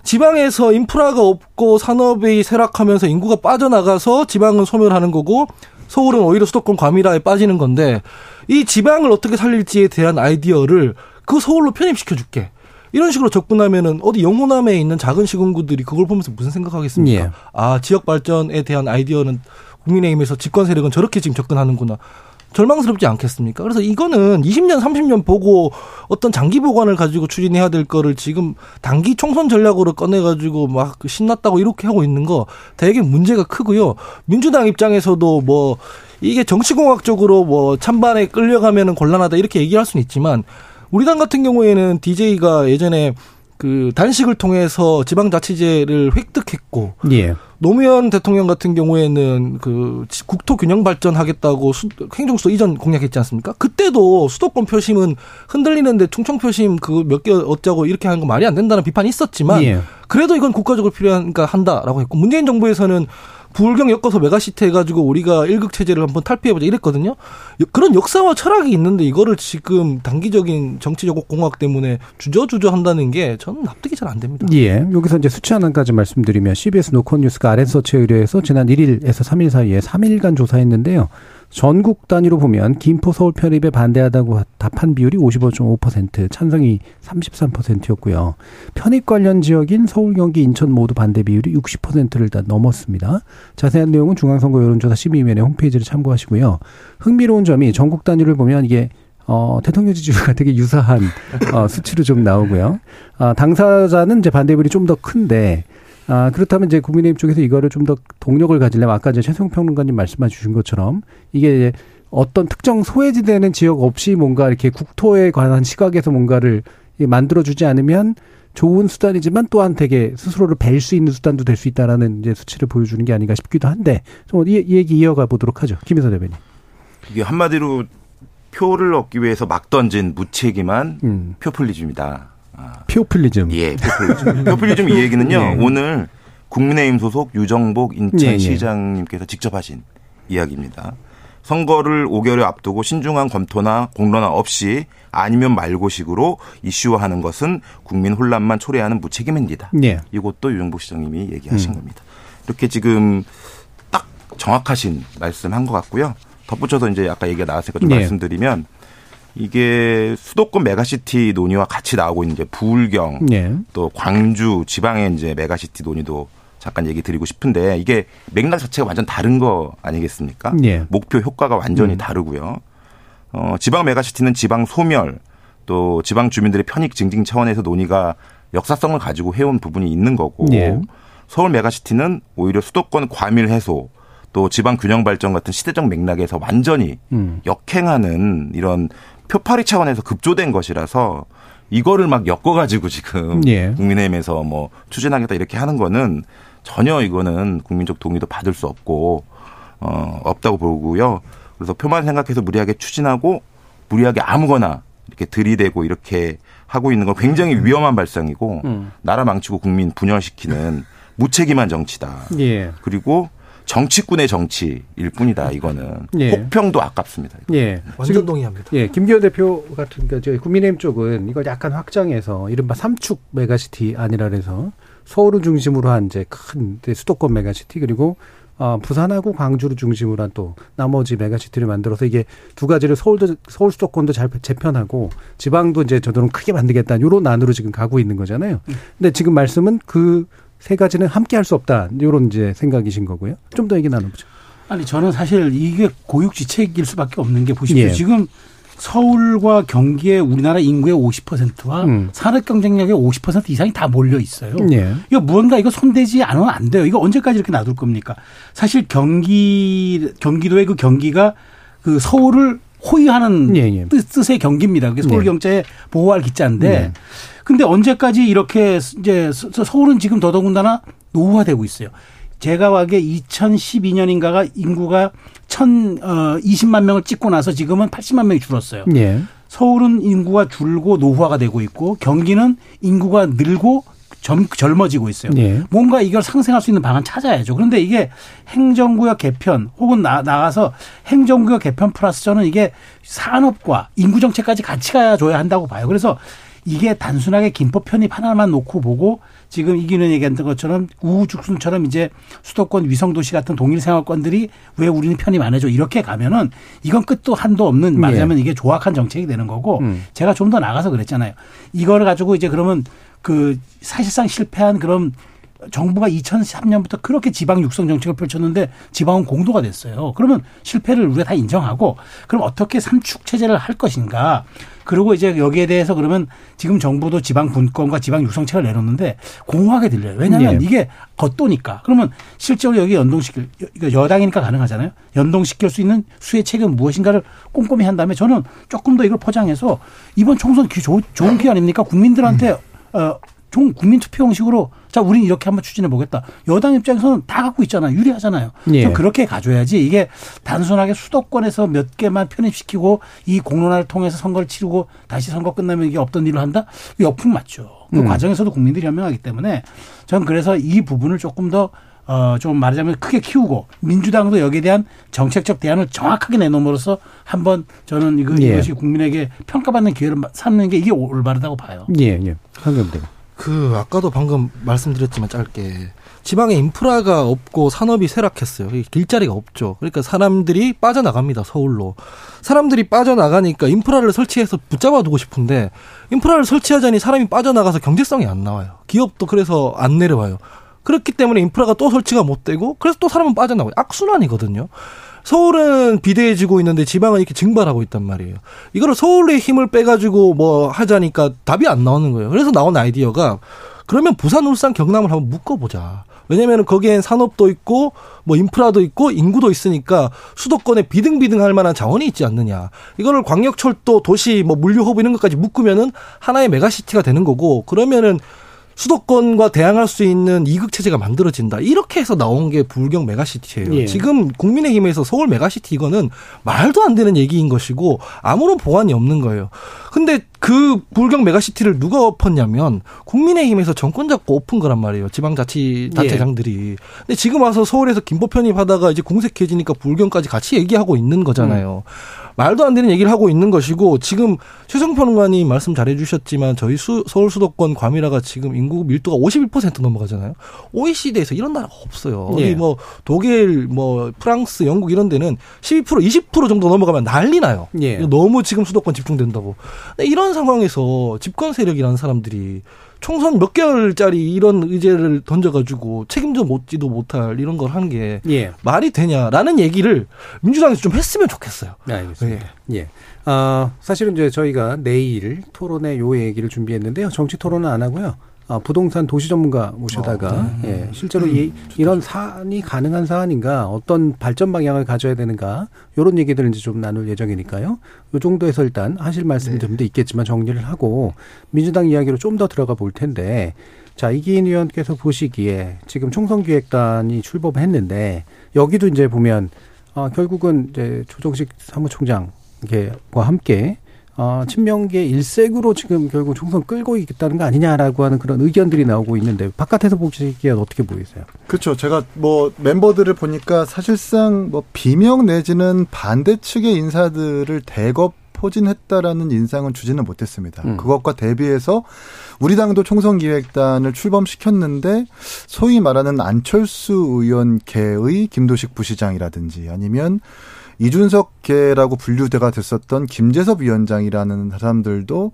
지방에서 인프라가 없고 산업이 쇠락하면서 인구가 빠져나가서 지방은 소멸하는 거고 서울은 오히려 수도권 과밀화에 빠지는 건데 이 지방을 어떻게 살릴지에 대한 아이디어를 그 서울로 편입시켜 줄게. 이런 식으로 접근하면은 어디 영호남에 있는 작은 시군구들이 그걸 보면서 무슨 생각하겠습니까? 예. 아 지역 발전에 대한 아이디어는 국민의힘에서 집권 세력은 저렇게 지금 접근하는구나. 절망스럽지 않겠습니까? 그래서 이거는 20년, 30년 보고 어떤 장기 보관을 가지고 추진해야 될 거를 지금 단기 총선 전략으로 꺼내가지고 막 신났다고 이렇게 하고 있는 거 되게 문제가 크고요. 민주당 입장에서도 뭐 이게 정치공학적으로 뭐 찬반에 끌려가면은 곤란하다 이렇게 얘기할 수는 있지만 우리 당 같은 경우에는 DJ가 예전에 그 단식을 통해서 지방자치제를 획득했고 예. 노무현 대통령 같은 경우에는 그 국토 균형 발전하겠다고 수, 행정수도 이전 공약했지 않습니까? 그때도 수도권 표심은 흔들리는데 충청 표심 그 몇개 어쩌고 이렇게 하는 거 말이 안 된다는 비판이 있었지만 예. 그래도 이건 국가적으로 필요하니까 한다라고 했고 문재인 정부에서는 부울경 엮어서 메가시티 해가지고 우리가 일극 체제를 한번 탈피해보자 이랬거든요. 여- 그런 역사와 철학이 있는데 이거를 지금 단기적인 정치적 공학 때문에 주저주저 한다는 게 저는 납득이 잘 안 됩니다. 예. 여기서 이제 수치 하나까지 말씀드리면 CBS 노컷 뉴스가 알앤써치에 의뢰해서 지난 1일에서 3일 사이에 3일간 조사했는데요. 전국 단위로 보면 김포 서울 편입에 반대한다고 답한 비율이 55.5%, 찬성이 33%였고요. 편입 관련 지역인 서울, 경기, 인천 모두 반대 비율이 60%를 다 넘었습니다. 자세한 내용은 중앙선거 여론조사 심의위원회 홈페이지를 참고하시고요. 흥미로운 점이 전국 단위를 보면 이게 어, 대통령 지지율과 되게 유사한 어, 수치로 좀 나오고요. 아, 당사자는 이제 반대율이 좀 더 큰데 아, 그렇다면 이제 국민의힘 쪽에서 이거를 좀 더 동력을 가지려면 아까 이제 최성 평론가님 말씀해 주신 것처럼 이게 이제 어떤 특정 소외지되는 지역 없이 뭔가 이렇게 국토에 관한 시각에서 뭔가를 만들어주지 않으면 좋은 수단이지만 또한 되게 스스로를 뵐 수 있는 수단도 될 수 있다라는 이제 수치를 보여주는 게 아닌가 싶기도 한데 좀 이, 이 얘기 이어가 보도록 하죠. 김희선 대변인. 이게 한마디로 표를 얻기 위해서 막 던진 무책임한 음. 표퓰리즘이다. 아, 피오필리즘. 예, 표퓰리즘. 표퓰리즘 이 얘기는요. 예. 오늘 국민의힘 소속 유정복 예, 예. 인천시장님께서 직접 하신 이야기입니다. 선거를 5개월에 앞두고 신중한 검토나 공론화 없이 아니면 말고식으로 이슈화하는 것은 국민 혼란만 초래하는 무책임 행위다. 예. 이것도 유정복 시장님이 얘기하신 음. 겁니다. 이렇게 지금 딱 정확하신 말씀한 것 같고요. 덧붙여서 이제 아까 얘기가 나왔으니까 좀 네. 말씀드리면 이게 수도권 메가시티 논의와 같이 나오고 있는 이제 부울경 예. 또 광주 지방의 이제 메가시티 논의도 잠깐 얘기 드리고 싶은데 이게 맥락 자체가 완전 다른 거 아니겠습니까? 예. 목표 효과가 완전히 음. 다르고요. 어, 지방 메가시티는 지방 소멸 또 지방 주민들의 편익 증진 차원에서 논의가 역사성을 가지고 해온 부분이 있는 거고 예. 서울 메가시티는 오히려 수도권 과밀 해소 또 지방 균형 발전 같은 시대적 맥락에서 완전히 음. 역행하는 이런 표파리 차원에서 급조된 것이라서 이거를 막 엮어가지고 지금 예. 국민의힘에서 뭐 추진하겠다 이렇게 하는 거는 전혀 이거는 국민적 동의도 받을 수 없고 어 없다고 보고요. 그래서 표만 생각해서 무리하게 추진하고 무리하게 아무거나 이렇게 들이대고 이렇게 하고 있는 건 굉장히 위험한 발상이고 음. 나라 망치고 국민 분열시키는 무책임한 정치다. 예. 그리고 정치꾼의 정치일 뿐이다. 이거는 예. 혹평도 아깝습니다. 예. 완전 지금 동의합니다. 예, 김기현 대표 같은 그 저희 국민의힘 쪽은 이걸 약간 확장해서 이른바 삼축 메가시티 아니라 그래서 서울을 중심으로 한 이제 큰 이제 수도권 메가시티 그리고 어, 부산하고 광주를 중심으로 한 또 나머지 메가시티를 만들어서 이게 두 가지를 서울도 서울 수도권도 잘 재편하고 지방도 이제 저들은 크게 만들겠다 요런 안으로 지금 가고 있는 거잖아요. 근데 지금 말씀은 그 세 가지는 함께 할 수 없다 요런 이제 생각이신 거고요. 좀 더 얘기 나눠보죠. 아니 저는 사실 이게 고육지책일 수밖에 없는 게 보십시오. 예. 지금 서울과 경기의 우리나라 인구의 50%와 음. 산업 경쟁력의 50% 이상이 다 몰려 있어요. 예. 이거 무언가 이거 손대지 않으면 안 돼요. 이거 언제까지 이렇게 놔둘 겁니까? 사실 경기 경기도의 그 경기가 그 서울을 호위하는 예, 예. 뜻, 뜻의 경기입니다. 그게 서울 네. 경제에 보호할 기자인데 네. 근데 언제까지 이렇게 이제 서- 서울은 지금 더더군다나 노후화되고 있어요. 제가 와게 2012년인가가 인구가 1 20만 명을 찍고 나서 지금은 80만 명이 줄었어요. 예. 서울은 인구가 줄고 노후화가 되고 있고 경기는 인구가 늘고 젊, 젊어지고 있어요. 예. 뭔가 이걸 상생할 수 있는 방안 찾아야죠. 그런데 이게 행정구역 개편 혹은 나, 나가서 행정구역 개편 플러스 저는 이게 산업과 인구 정책까지 같이 가야 줘야 한다고 봐요. 그래서 이게 단순하게 김포 편입 하나만 놓고 보고 지금 이기는 얘기했던 것처럼 우후죽순처럼 이제 수도권 위성도시 같은 동일 생활권들이 왜 우리는 편입 안 해줘 이렇게 가면은 이건 끝도 한도 없는 말하자면 이게 조악한 정책이 되는 거고 음. 제가 좀 더 나가서 그랬잖아요. 이걸 가지고 이제 그러면 그 사실상 실패한 그런 정부가 2003년부터 그렇게 지방 육성 정책을 펼쳤는데 지방은 공도가 됐어요. 그러면 실패를 우리가 다 인정하고 그럼 어떻게 삼축 체제를 할 것인가? 그리고 이제 여기에 대해서 그러면 지금 정부도 지방 분권과 지방 육성책을 내놓는데 공허하게 들려요. 왜냐하면 예. 이게 겉도니까. 그러면 실제로 여기 연동시킬 여당이니까 가능하잖아요. 연동시킬 수 있는 수의 책은 무엇인가를 꼼꼼히 한 다음에 저는 조금 더 이걸 포장해서 이번 총선 좋- 좋은 기회 아닙니까? 국민들한테 어, 종 국민 투표 형식으로 자, 우린 이렇게 한번 추진해 보겠다. 여당 입장에서는 다 갖고 있잖아요. 유리하잖아요. 예. 좀 그렇게 가줘야지 이게 단순하게 수도권에서 몇 개만 편입시키고 이 공론화를 통해서 선거를 치르고 다시 선거 끝나면 이게 없던 일을 한다? 이거 역풍 맞죠. 그 음. 과정에서도 국민들이 현명하기 때문에 저는 그래서 이 부분을 조금 더 어, 좀 말하자면 크게 키우고 민주당도 여기에 대한 정책적 대안을 정확하게 내놓음으로써 한번 저는 이거, 예. 이것이 국민에게 평가받는 기회를 삼는 게 이게 올바르다고 봐요. 예, 예. 황금대. 그 아까도 방금 말씀드렸지만 짧게 지방에 인프라가 없고 산업이 쇠락했어요. 이 길자리가 없죠. 그러니까 사람들이 빠져나갑니다. 서울로. 사람들이 빠져나가니까 인프라를 설치해서 붙잡아 두고 싶은데 인프라를 설치하자니 사람이 빠져나가서 경제성이 안 나와요. 기업도 그래서 안 내려와요. 그렇기 때문에 인프라가 또 설치가 못 되고 그래서 또 사람은 빠져나와요. 악순환이거든요. 서울은 비대해지고 있는데 지방은 이렇게 증발하고 있단 말이에요. 이거를 서울의 힘을 빼가지고 뭐 하자니까 답이 안 나오는 거예요. 그래서 나온 아이디어가 그러면 부산, 울산, 경남을 한번 묶어보자. 왜냐면은 거기엔 산업도 있고 뭐 인프라도 있고 인구도 있으니까 수도권에 비등비등할 만한 자원이 있지 않느냐. 이거를 광역철도, 도시, 뭐 물류 허브 이런 것까지 묶으면은 하나의 메가시티가 되는 거고 그러면은 수도권과 대항할 수 있는 이극 체제가 만들어진다. 이렇게 해서 나온 게 부울경 메가시티예요. 예. 지금 국민의힘에서 서울 메가시티 이거는 말도 안 되는 얘기인 것이고 아무런 보완이 없는 거예요. 근데 그 부울경 메가시티를 누가 엎었냐면 국민의힘에서 정권 잡고 엎은 거란 말이에요. 지방자치단체장들이. 근데 지금 와서 서울에서 김포 편입하다가 이제 공색해지니까 부울경까지 같이 얘기하고 있는 거잖아요. 말도 안 되는 얘기를 하고 있는 것이고 지금 최성평론가님 말씀 잘해 주셨지만 저희 수, 서울 수도권 과밀화가 지금 인구 밀도가 51% 넘어가잖아요. OECD에서 이런 나라가 없어요. 예. 어디 뭐 독일, 뭐 프랑스, 영국 이런 데는 12% 20% 정도 넘어가면 난리 나요. 예. 너무 지금 수도권 집중된다고. 이런 상황에서 집권 세력이라는 사람들이 총선 몇 개월짜리 이런 의제를 던져가지고 책임져 못지도 못할 이런 걸 하는 게 예. 말이 되냐라는 얘기를 민주당에서 좀 했으면 좋겠어요. 네, 알겠습니다. 예. 아, 사실은 이제 저희가 내일 토론에 요 얘기를 준비했는데요. 정치 토론은 안 하고요. 아, 부동산 도시 전문가 모셔다가 예, 실제로 이, 이런 사안이 가능한 사안인가, 어떤 발전 방향을 가져야 되는가, 요런 얘기들을 이제 좀 나눌 예정이니까요. 요 정도에서 일단 하실 말씀이 좀더 있겠지만 정리를 하고 민주당 이야기로 좀 더 들어가 볼 텐데 자, 이기인 의원께서 보시기에 지금 총선기획단이 출범했는데 여기도 이제 보면 어, 결국은 이제 조정식 사무총장과 함께 어, 친명계 일색으로 지금 결국 총선 끌고 있다는 거 아니냐라고 하는 그런 의견들이 나오고 있는데 바깥에서 보시기에 어떻게 보이세요? 그렇죠. 제가 뭐 멤버들을 보니까 사실상 뭐 비명 내지는 반대 측의 인사들을 대거 포진했다라는 인상은 주지는 못했습니다. 음. 그것과 대비해서 우리 당도 총선기획단을 출범시켰는데 소위 말하는 안철수 의원계의 김도식 부시장이라든지 아니면 이준석계라고 분류대가 됐었던 김재섭 위원장이라는 사람들도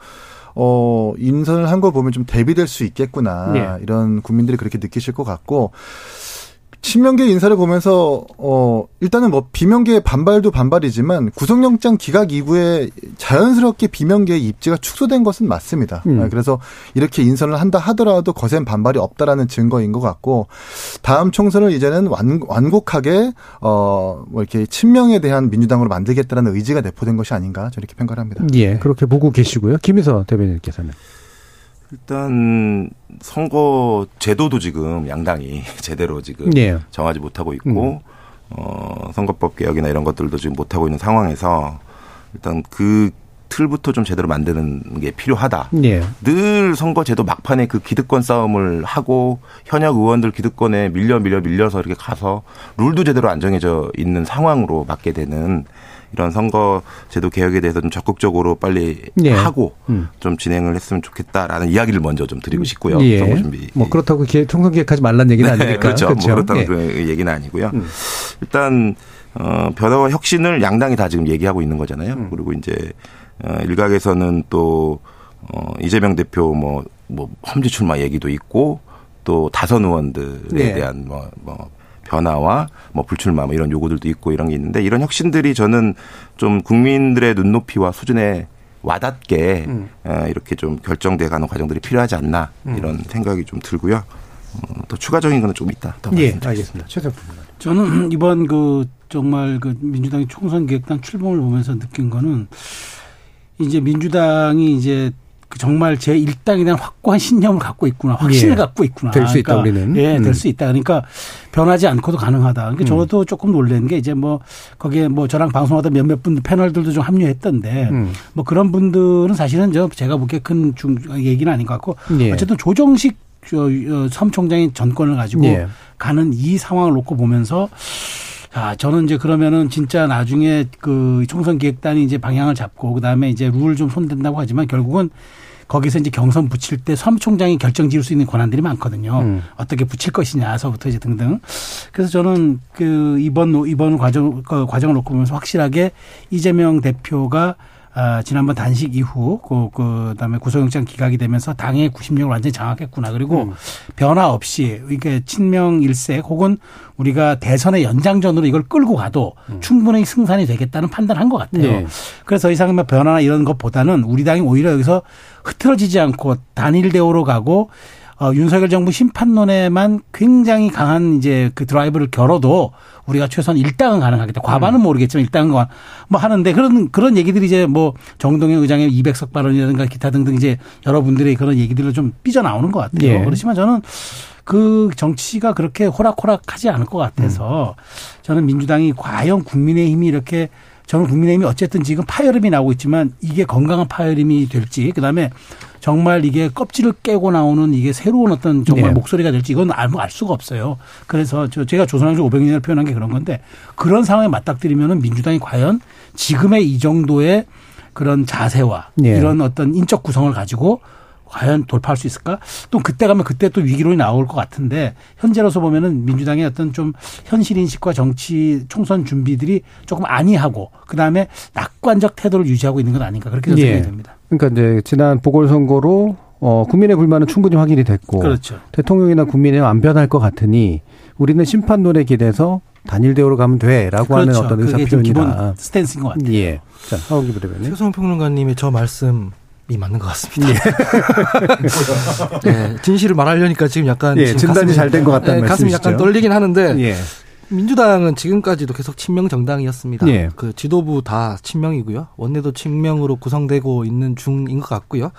어, 인선을 한 걸 보면 좀 대비될 수 있겠구나. 네. 이런 국민들이 그렇게 느끼실 것 같고, 친명계 인사를 보면서 어 일단은 뭐 비명계의 반발도 반발이지만 구속영장 기각 이후에 자연스럽게 비명계의 입지가 축소된 것은 맞습니다. 음. 아, 그래서 이렇게 인선을 한다 하더라도 거센 반발이 없다라는 증거인 것 같고 다음 총선을 이제는 완, 완곡하게 어뭐 이렇게 친명에 대한 민주당으로 만들겠다라는 의지가 내포된 것이 아닌가 저는 이렇게 평가를 합니다. 예, 그렇게 보고 계시고요. 김희서 대변인께서는. 일단 선거 제도도 지금 양당이 제대로 지금 예. 정하지 못하고 있고 어 선거법 개혁이나 이런 것들도 지금 못하고 있는 상황에서 일단 그 틀부터 좀 제대로 만드는 게 필요하다. 예. 늘 선거 제도 막판에 그 기득권 싸움을 하고 현역 의원들 기득권에 밀려 밀려 밀려서 이렇게 가서 룰도 제대로 안 정해져 있는 상황으로 맞게 되는 이런 선거제도 개혁에 대해서 좀 적극적으로 빨리 예. 하고 음. 좀 진행을 했으면 좋겠다라는 이야기를 먼저 좀 드리고 싶고요. 예. 선거 준비. 뭐 그렇다고 기획, 총선 기획하지 말란 얘기는 네, 아니니까. 그렇죠. 뭐 그렇다는 예. 그 얘기는 아니고요. 음. 일단 어 변화와 혁신을 양당이 다 지금 얘기하고 있는 거잖아요. 음. 그리고 이제 어 일각에서는 또 어, 이재명 대표 뭐, 뭐, 험지 출마 얘기도 있고, 또 다선 의원들에 네. 대한 뭐, 뭐, 변화와 뭐 불출마 뭐 이런 요구들도 있고 이런 게 있는데 이런 혁신들이 저는 좀 국민들의 눈높이와 수준에 와닿게 음. 어, 이렇게 좀 결정돼 가는 과정들이 필요하지 않나 음. 이런 생각이 좀 들고요. 어, 또 추가적인 거는 좀 있다. 더 예. 알겠습니다. 부분. 저는 이번 그 정말 그 민주당의 총선 기획단 출범을 보면서 느낀 거는 이제 민주당이 이제 그 정말 제 일당에 대한 확고한 신념을 갖고 있구나, 확신을 예. 갖고 있구나. 될 수 있다, 우리는. 예, 음. 될수 있다. 그러니까 변하지 않고도 가능하다. 그러니까 음. 저도 조금 놀란 게 이제 뭐 거기에 뭐 저랑 방송하던 몇몇 분들 패널들도 좀 합류했던데 음. 뭐 그런 분들은 사실은 저 제가 보기에 큰 중 얘기는 아닌 것 같고 예. 어쨌든 조정식 저, 어, 섬총장이 전권을 가지고 예. 가는 이 상황을 놓고 보면서 자, 저는 이제 그러면은 진짜 나중에 그 총선 기획단이 이제 방향을 잡고 그다음에 이제 룰 좀 손댄다고 하지만 결국은 거기서 이제 경선 붙일 때 섬총장이 결정 지을 수 있는 권한들이 많거든요. 음. 어떻게 붙일 것이냐서부터 이제 등등. 그래서 저는 그 이번 이번 과정 그 과정을 놓고 보면서 확실하게 이재명 대표가 아, 지난번 단식 이후 그, 그 다음에 구속영장 기각이 되면서 당의 구심력을 완전히 장악했구나. 그리고 음. 변화 없이 이게 친명 일색 혹은 우리가 대선의 연장전으로 이걸 끌고 가도 충분히 승산이 되겠다는 판단한 것 같아요. 네. 그래서 더 이상 뭐 변화나 이런 것보다는 우리 당이 오히려 여기서 흐트러지지 않고 단일 대우로 가고 어, 윤석열 정부 심판론에만 굉장히 강한 이제 그 드라이브를 겨뤄도 우리가 최소한 일당은 가능하겠다. 과반은 모르겠지만 일당은 뭐 하는데 그런 그런 얘기들이 이제 뭐 정동영 의장의 200석 발언이라든가 기타 등등 이제 여러분들의 그런 얘기들로 좀 삐져 나오는 것 같아요. 예. 그렇지만 저는 그 정치가 그렇게 호락호락하지 않을 것 같아서 저는 민주당이 과연 국민의힘이 이렇게 저는 국민의힘이 어쨌든 지금 파열음이 나오고 있지만 이게 건강한 파열음이 될지 그다음에 정말 이게 껍질을 깨고 나오는 이게 새로운 어떤 정말 네. 목소리가 될지 이건 알, 알 수가 없어요. 그래서 저 제가 조선왕조 500년을 표현한 게 그런 건데 그런 상황에 맞닥뜨리면은 민주당이 과연 지금의 이 정도의 그런 자세와 예. 이런 어떤 인적 구성을 가지고 과연 돌파할 수 있을까? 또 그때 가면 그때 또 위기론이 나올 것 같은데 현재로서 보면은 민주당의 어떤 좀 현실 인식과 정치 총선 준비들이 조금 안이하고 그 다음에 낙관적 태도를 유지하고 있는 건 아닌가 그렇게 예. 생각이 됩니다. 그러니까 이제 지난 보궐선거로 어, 국민의 불만은 충분히 확인이 됐고 그렇죠. 대통령이나 국민의힘 안 변할 것 같으니 우리는 심판론에 기대서 단일 대우로 가면 돼라고 하는 어떤 의사 그렇죠. 표현이다. 기본 스탠스인 것 같아요. 예. 자, 하우기 부대변인. 최소한 평론가님의 저 말씀 이 맞는 것 같습니다. 네, 진실을 말하려니까 지금 약간 예, 지금 진단이 가슴이- 잘된 것 같다는 네, 가슴이 말씀이시죠? 약간 떨리긴 하는데 예. 민주당은 지금까지도 계속 친명 정당이었습니다. 예. 그 지도부 다 친명이고요. 원내도 친명으로 구성되고 있는 중인 것 같고요.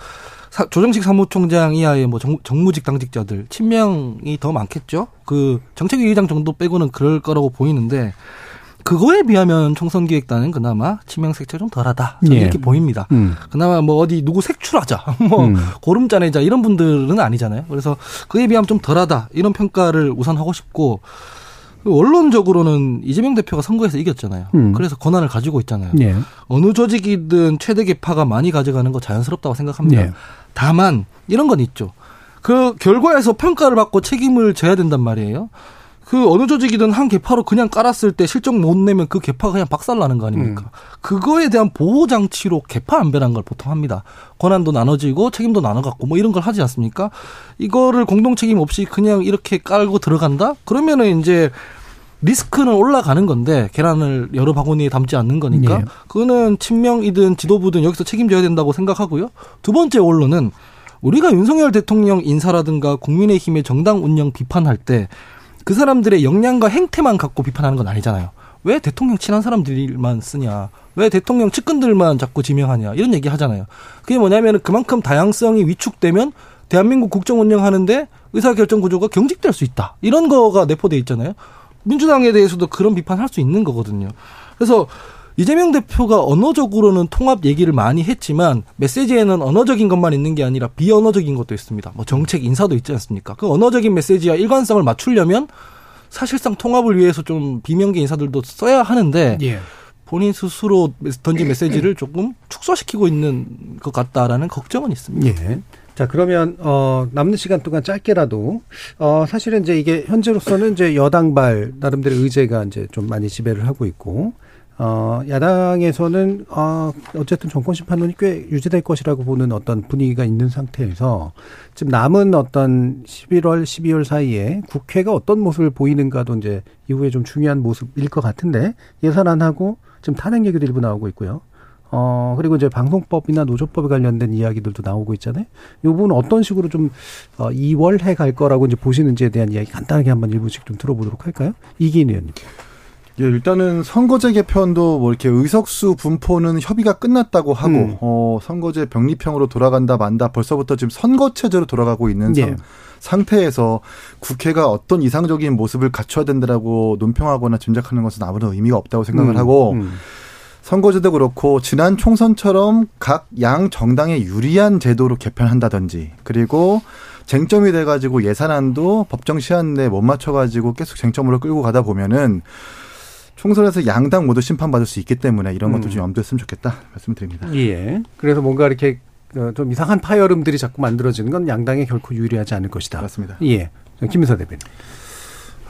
사- 조정식 사무총장 이하의 뭐 정, 정무직 당직자들 친명이 더 많겠죠. 그 정책위 의장 정도 빼고는 그럴 거라고 보이는데 그거에 비하면 총선 기획단은 그나마 친명 색채가 좀 덜하다 예. 이렇게 보입니다. 음. 그나마 뭐 어디 누구 색출하자, 뭐 음. 고름 짜내자 이런 분들은 아니잖아요. 그래서 그에 비하면 좀 덜하다 이런 평가를 우선 하고 싶고 원론적으로는 이재명 대표가 선거에서 이겼잖아요. 음. 그래서 권한을 가지고 있잖아요. 예. 어느 조직이든 최대 개파가 많이 가져가는 거 자연스럽다고 생각합니다. 예. 다만 이런 건 있죠. 그 결과에서 평가를 받고 책임을 져야 된단 말이에요. 그 어느 조직이든 한 개파로 그냥 깔았을 때 실적 못 내면 그 개파가 그냥 박살 나는 거 아닙니까? 그거에 대한 보호 장치로 개파 안배라는 걸 보통 합니다. 권한도 나눠지고 책임도 나눠갖고 뭐 이런 걸 하지 않습니까? 이거를 공동 책임 없이 그냥 이렇게 깔고 들어간다? 그러면은 이제 리스크는 올라가는 건데 계란을 여러 바구니에 담지 않는 거니까 예. 그거는 친명이든 지도부든 여기서 책임져야 된다고 생각하고요. 두 번째 원론은 우리가 윤석열 대통령 인사라든가 국민의힘의 정당 운영 비판할 때 그 사람들의 역량과 행태만 갖고 비판하는 건 아니잖아요. 왜 대통령 친한 사람들만 쓰냐? 왜 대통령 측근들만 자꾸 지명하냐? 이런 얘기 하잖아요. 그게 뭐냐면 그만큼 다양성이 위축되면 대한민국 국정 운영하는데 의사결정 구조가 경직될 수 있다. 이런 거가 내포돼 있잖아요. 민주당에 대해서도 그런 비판할 수 있는 거거든요. 그래서 이재명 대표가 언어적으로는 통합 얘기를 많이 했지만 메시지에는 언어적인 것만 있는 게 아니라 비언어적인 것도 있습니다. 뭐 정책 인사도 있지 않습니까? 그 언어적인 메시지와 일관성을 맞추려면 사실상 통합을 위해서 좀 비명계 인사들도 써야 하는데 예. 본인 스스로 던진 메시지를 조금 축소시키고 있는 것 같다라는 걱정은 있습니다. 예. 자, 그러면, 어, 남는 시간 동안 짧게라도, 어, 사실은 이제 이게 현재로서는 이제 여당발, 나름대로 의제가 이제 좀 많이 지배를 하고 있고, 어, 야당에서는, 어, 어쨌든 정권 심판론이 꽤 유지될 것이라고 보는 어떤 분위기가 있는 상태에서, 지금 남은 어떤 11월, 12월 사이에 국회가 어떤 모습을 보이는가도 이제 이후에 좀 중요한 모습일 것 같은데, 예산안하고 지금 탄핵 얘기도 일부 나오고 있고요. 어, 그리고 이제 방송법이나 노조법에 관련된 이야기들도 나오고 있잖아요. 이 부분은 어떤 식으로 좀, 어, 2월 해 갈 거라고 이제 보시는지에 대한 이야기 간단하게 한번 일부씩 좀 들어보도록 할까요? 이기인 의원님. 예, 일단은 선거제 개편도 뭐 이렇게 의석수 분포는 협의가 끝났다고 하고, 음. 어, 선거제 병립형으로 돌아간다 만다 벌써부터 지금 선거체제로 돌아가고 있는 예. 상, 상태에서 국회가 어떤 이상적인 모습을 갖춰야 된다라고 논평하거나 짐작하는 것은 아무런 의미가 없다고 생각을 음, 하고, 음. 선거제도 그렇고 지난 총선처럼 각 양 정당에 유리한 제도로 개편한다든지 그리고 쟁점이 돼가지고 예산안도 법정 시한 내에 못 맞춰가지고 계속 쟁점으로 끌고 가다 보면은 총선에서 양당 모두 심판받을 수 있기 때문에 이런 것도 음. 좀 염두했으면 좋겠다 말씀드립니다. 예. 그래서 뭔가 이렇게 어, 좀 이상한 파열음들이 자꾸 만들어지는 건 양당에 결코 유리하지 않을 것이다. 맞습니다. 예. 김민서 대변인.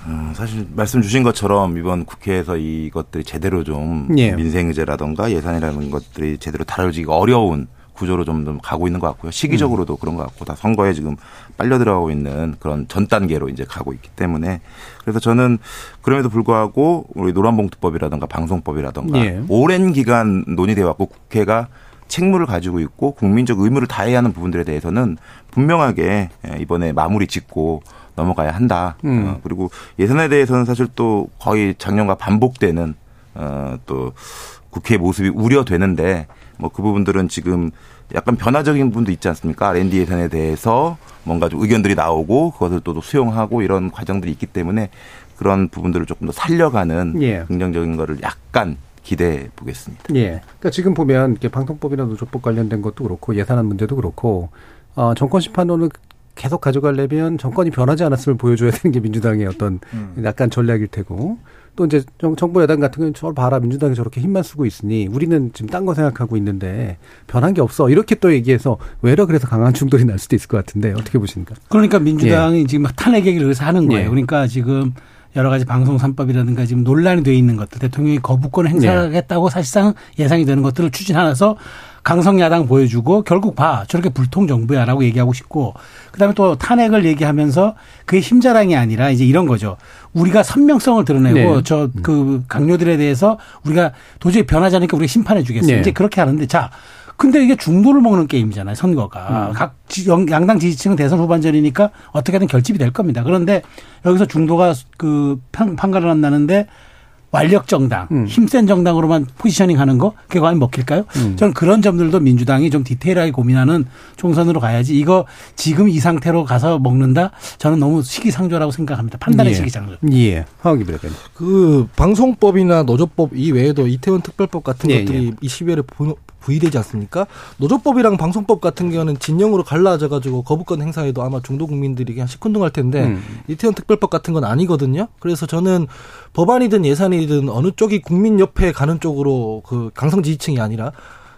어, 사실 말씀 주신 것처럼 이번 국회에서 이것들이 제대로 좀 예. 민생의제라던가 예산이라는 것들이 제대로 다뤄지기가 어려운 구조로 좀, 좀 가고 있는 것 같고요. 시기적으로도 그런 것 같고 다 선거에 지금 빨려 들어가고 있는 그런 전 단계로 이제 가고 있기 때문에 그래서 저는 그럼에도 불구하고 우리 노란봉투법이라든가 방송법이라든가 예. 오랜 기간 논의돼 왔고 국회가 책무를 가지고 있고 국민적 의무를 다해야 하는 부분들에 대해서는 분명하게 예, 이번에 마무리 짓고 넘어가야 한다. 음. 어, 그리고 예산에 대해서는 사실 또 거의 작년과 반복되는 어, 또 국회 모습이 우려되는데 뭐 그 부분들은 지금 약간 변화적인 부분도 있지 않습니까? R&D 예산에 대해서 뭔가 좀 의견들이 나오고 그것을 또 수용하고 이런 과정들이 있기 때문에 그런 부분들을 조금 더 살려가는 예. 긍정적인 거를 약간 기대해 보겠습니다. 예. 그러니까 지금 보면 이렇게 방송법이나 노조법 관련된 것도 그렇고 예산안 문제도 그렇고 어 정권 심판론을 계속 가져가려면 정권이 변하지 않았음을 보여줘야 되는 게 민주당의 어떤 약간 전략일 테고 또 이제 정, 정부 여당 같은 경우는 저를 봐라 민주당이 저렇게 힘만 쓰고 있으니 우리는 지금 딴 거 생각하고 있는데 변한 게 없어 이렇게 또 얘기해서 외려 그래서 강한 충돌이 날 수도 있을 것 같은데 어떻게 보십니까? 그러니까 민주당이 지금 막 탄핵 얘기를 그래서 하는 거예요. 예. 그러니까 지금 여러 가지 방송 3법이라든가 지금 논란이 돼 있는 것들 대통령이 거부권을 행사하겠다고 사실상 예상이 되는 것들을 추진하면서 강성 야당 보여주고 결국 봐 저렇게 불통 정부야라고 얘기하고 싶고 그다음에 또 탄핵을 얘기하면서 그게 힘자랑이 아니라 이제 이런 거죠. 우리가 선명성을 드러내고 네. 저그 강요들에 대해서 우리가 도저히 변하지 않으니까 우리가 심판해 주겠어요. 네. 이제 그렇게 하는데 자 근데 이게 중도를 먹는 게임이잖아요, 선거가. 각 지- 영- 양당 지지층은 대선 후반전이니까 어떻게든 결집이 될 겁니다. 그런데 여기서 중도가 그 판- 판가를 한다는데 완력 정당, 음. 힘센 정당으로만 포지셔닝 하는 거, 그게 과연 먹힐까요? 음. 저는 그런 점들도 민주당이 좀 디테일하게 고민하는 총선으로 가야지 이거 지금 이 상태로 가서 먹는다? 저는 너무 시기상조라고 생각합니다. 판단의 예. 시기상조. 예. 황기 대변인. 그 방송법이나 노조법 이외에도 이태원 특별법 같은 예, 것들이 이 시비에 부의되지 않습니까? 노조법이랑 방송법 같은 경우는 진영으로 갈라져 가지고 거부권 행사에도 아마 중도 국민들이 그냥 시큰둥할 텐데 음. 이태원 특별법 같은 건 아니거든요. 그래서 저는 법안이든 예산이든 어느 쪽이 국민 옆에 가는 쪽으로 그 강성 지지층이 아니라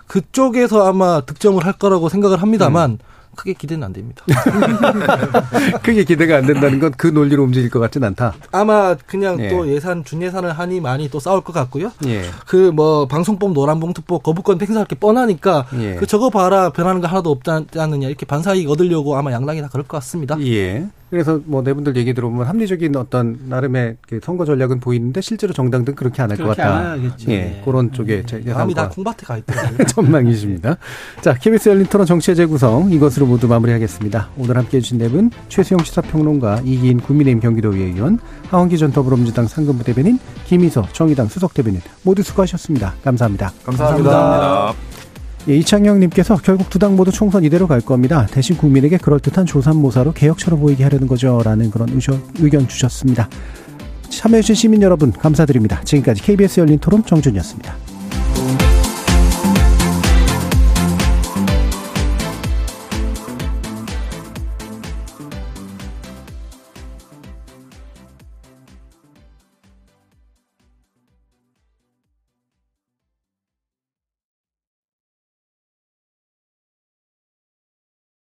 그쪽에서 아마 득점을 할 거라고 생각을 합니다만 음. 크게 기대는 안 됩니다. 크게 기대가 안 된다는 건 그 논리로 움직일 것 같진 않다. 아마 그냥 예. 또 예산 준예산을 하니 많이 또 싸울 것 같고요. 예. 그뭐 방송법 노란봉투법 거부권 행사할 게 뻔하니까 예. 그 저거 봐라 변하는 거 하나도 없지 않느냐 이렇게 반사이익 얻으려고 아마 양당이 다 그럴 것 같습니다. 예. 그래서 뭐네 분들 얘기 들어보면 합리적인 어떤 나름의 그 선거 전략은 보이는데 실제로 정당들은 그렇게 안 할것 그렇게 같다. 예. 예. 그런 쪽에 제 마음이 다 예상과 콩밭에 가 있더라고요. 전망이십니다. 자, KBS 열린 토론 정치의 재구성 이것으로 모두 마무리하겠습니다. 오늘 함께해 주신 네 분 최수영 시사평론가 이기인 국민의힘 경기도의회 의원 하원기 전 더불어민주당 상근부 대변인 김희서 정의당 수석 대변인 모두 수고하셨습니다. 감사합니다. 감사합니다. 예, 이창영님께서 결국 두 당 모두 총선 이대로 갈 겁니다. 대신 국민에게 그럴듯한 조삼모사로 개혁처럼 보이게 하려는 거죠. 라는 그런 의견, 의견 주셨습니다. 참여해주신 시민 여러분 감사드립니다. 지금까지 KBS 열린 토론 정준이었습니다.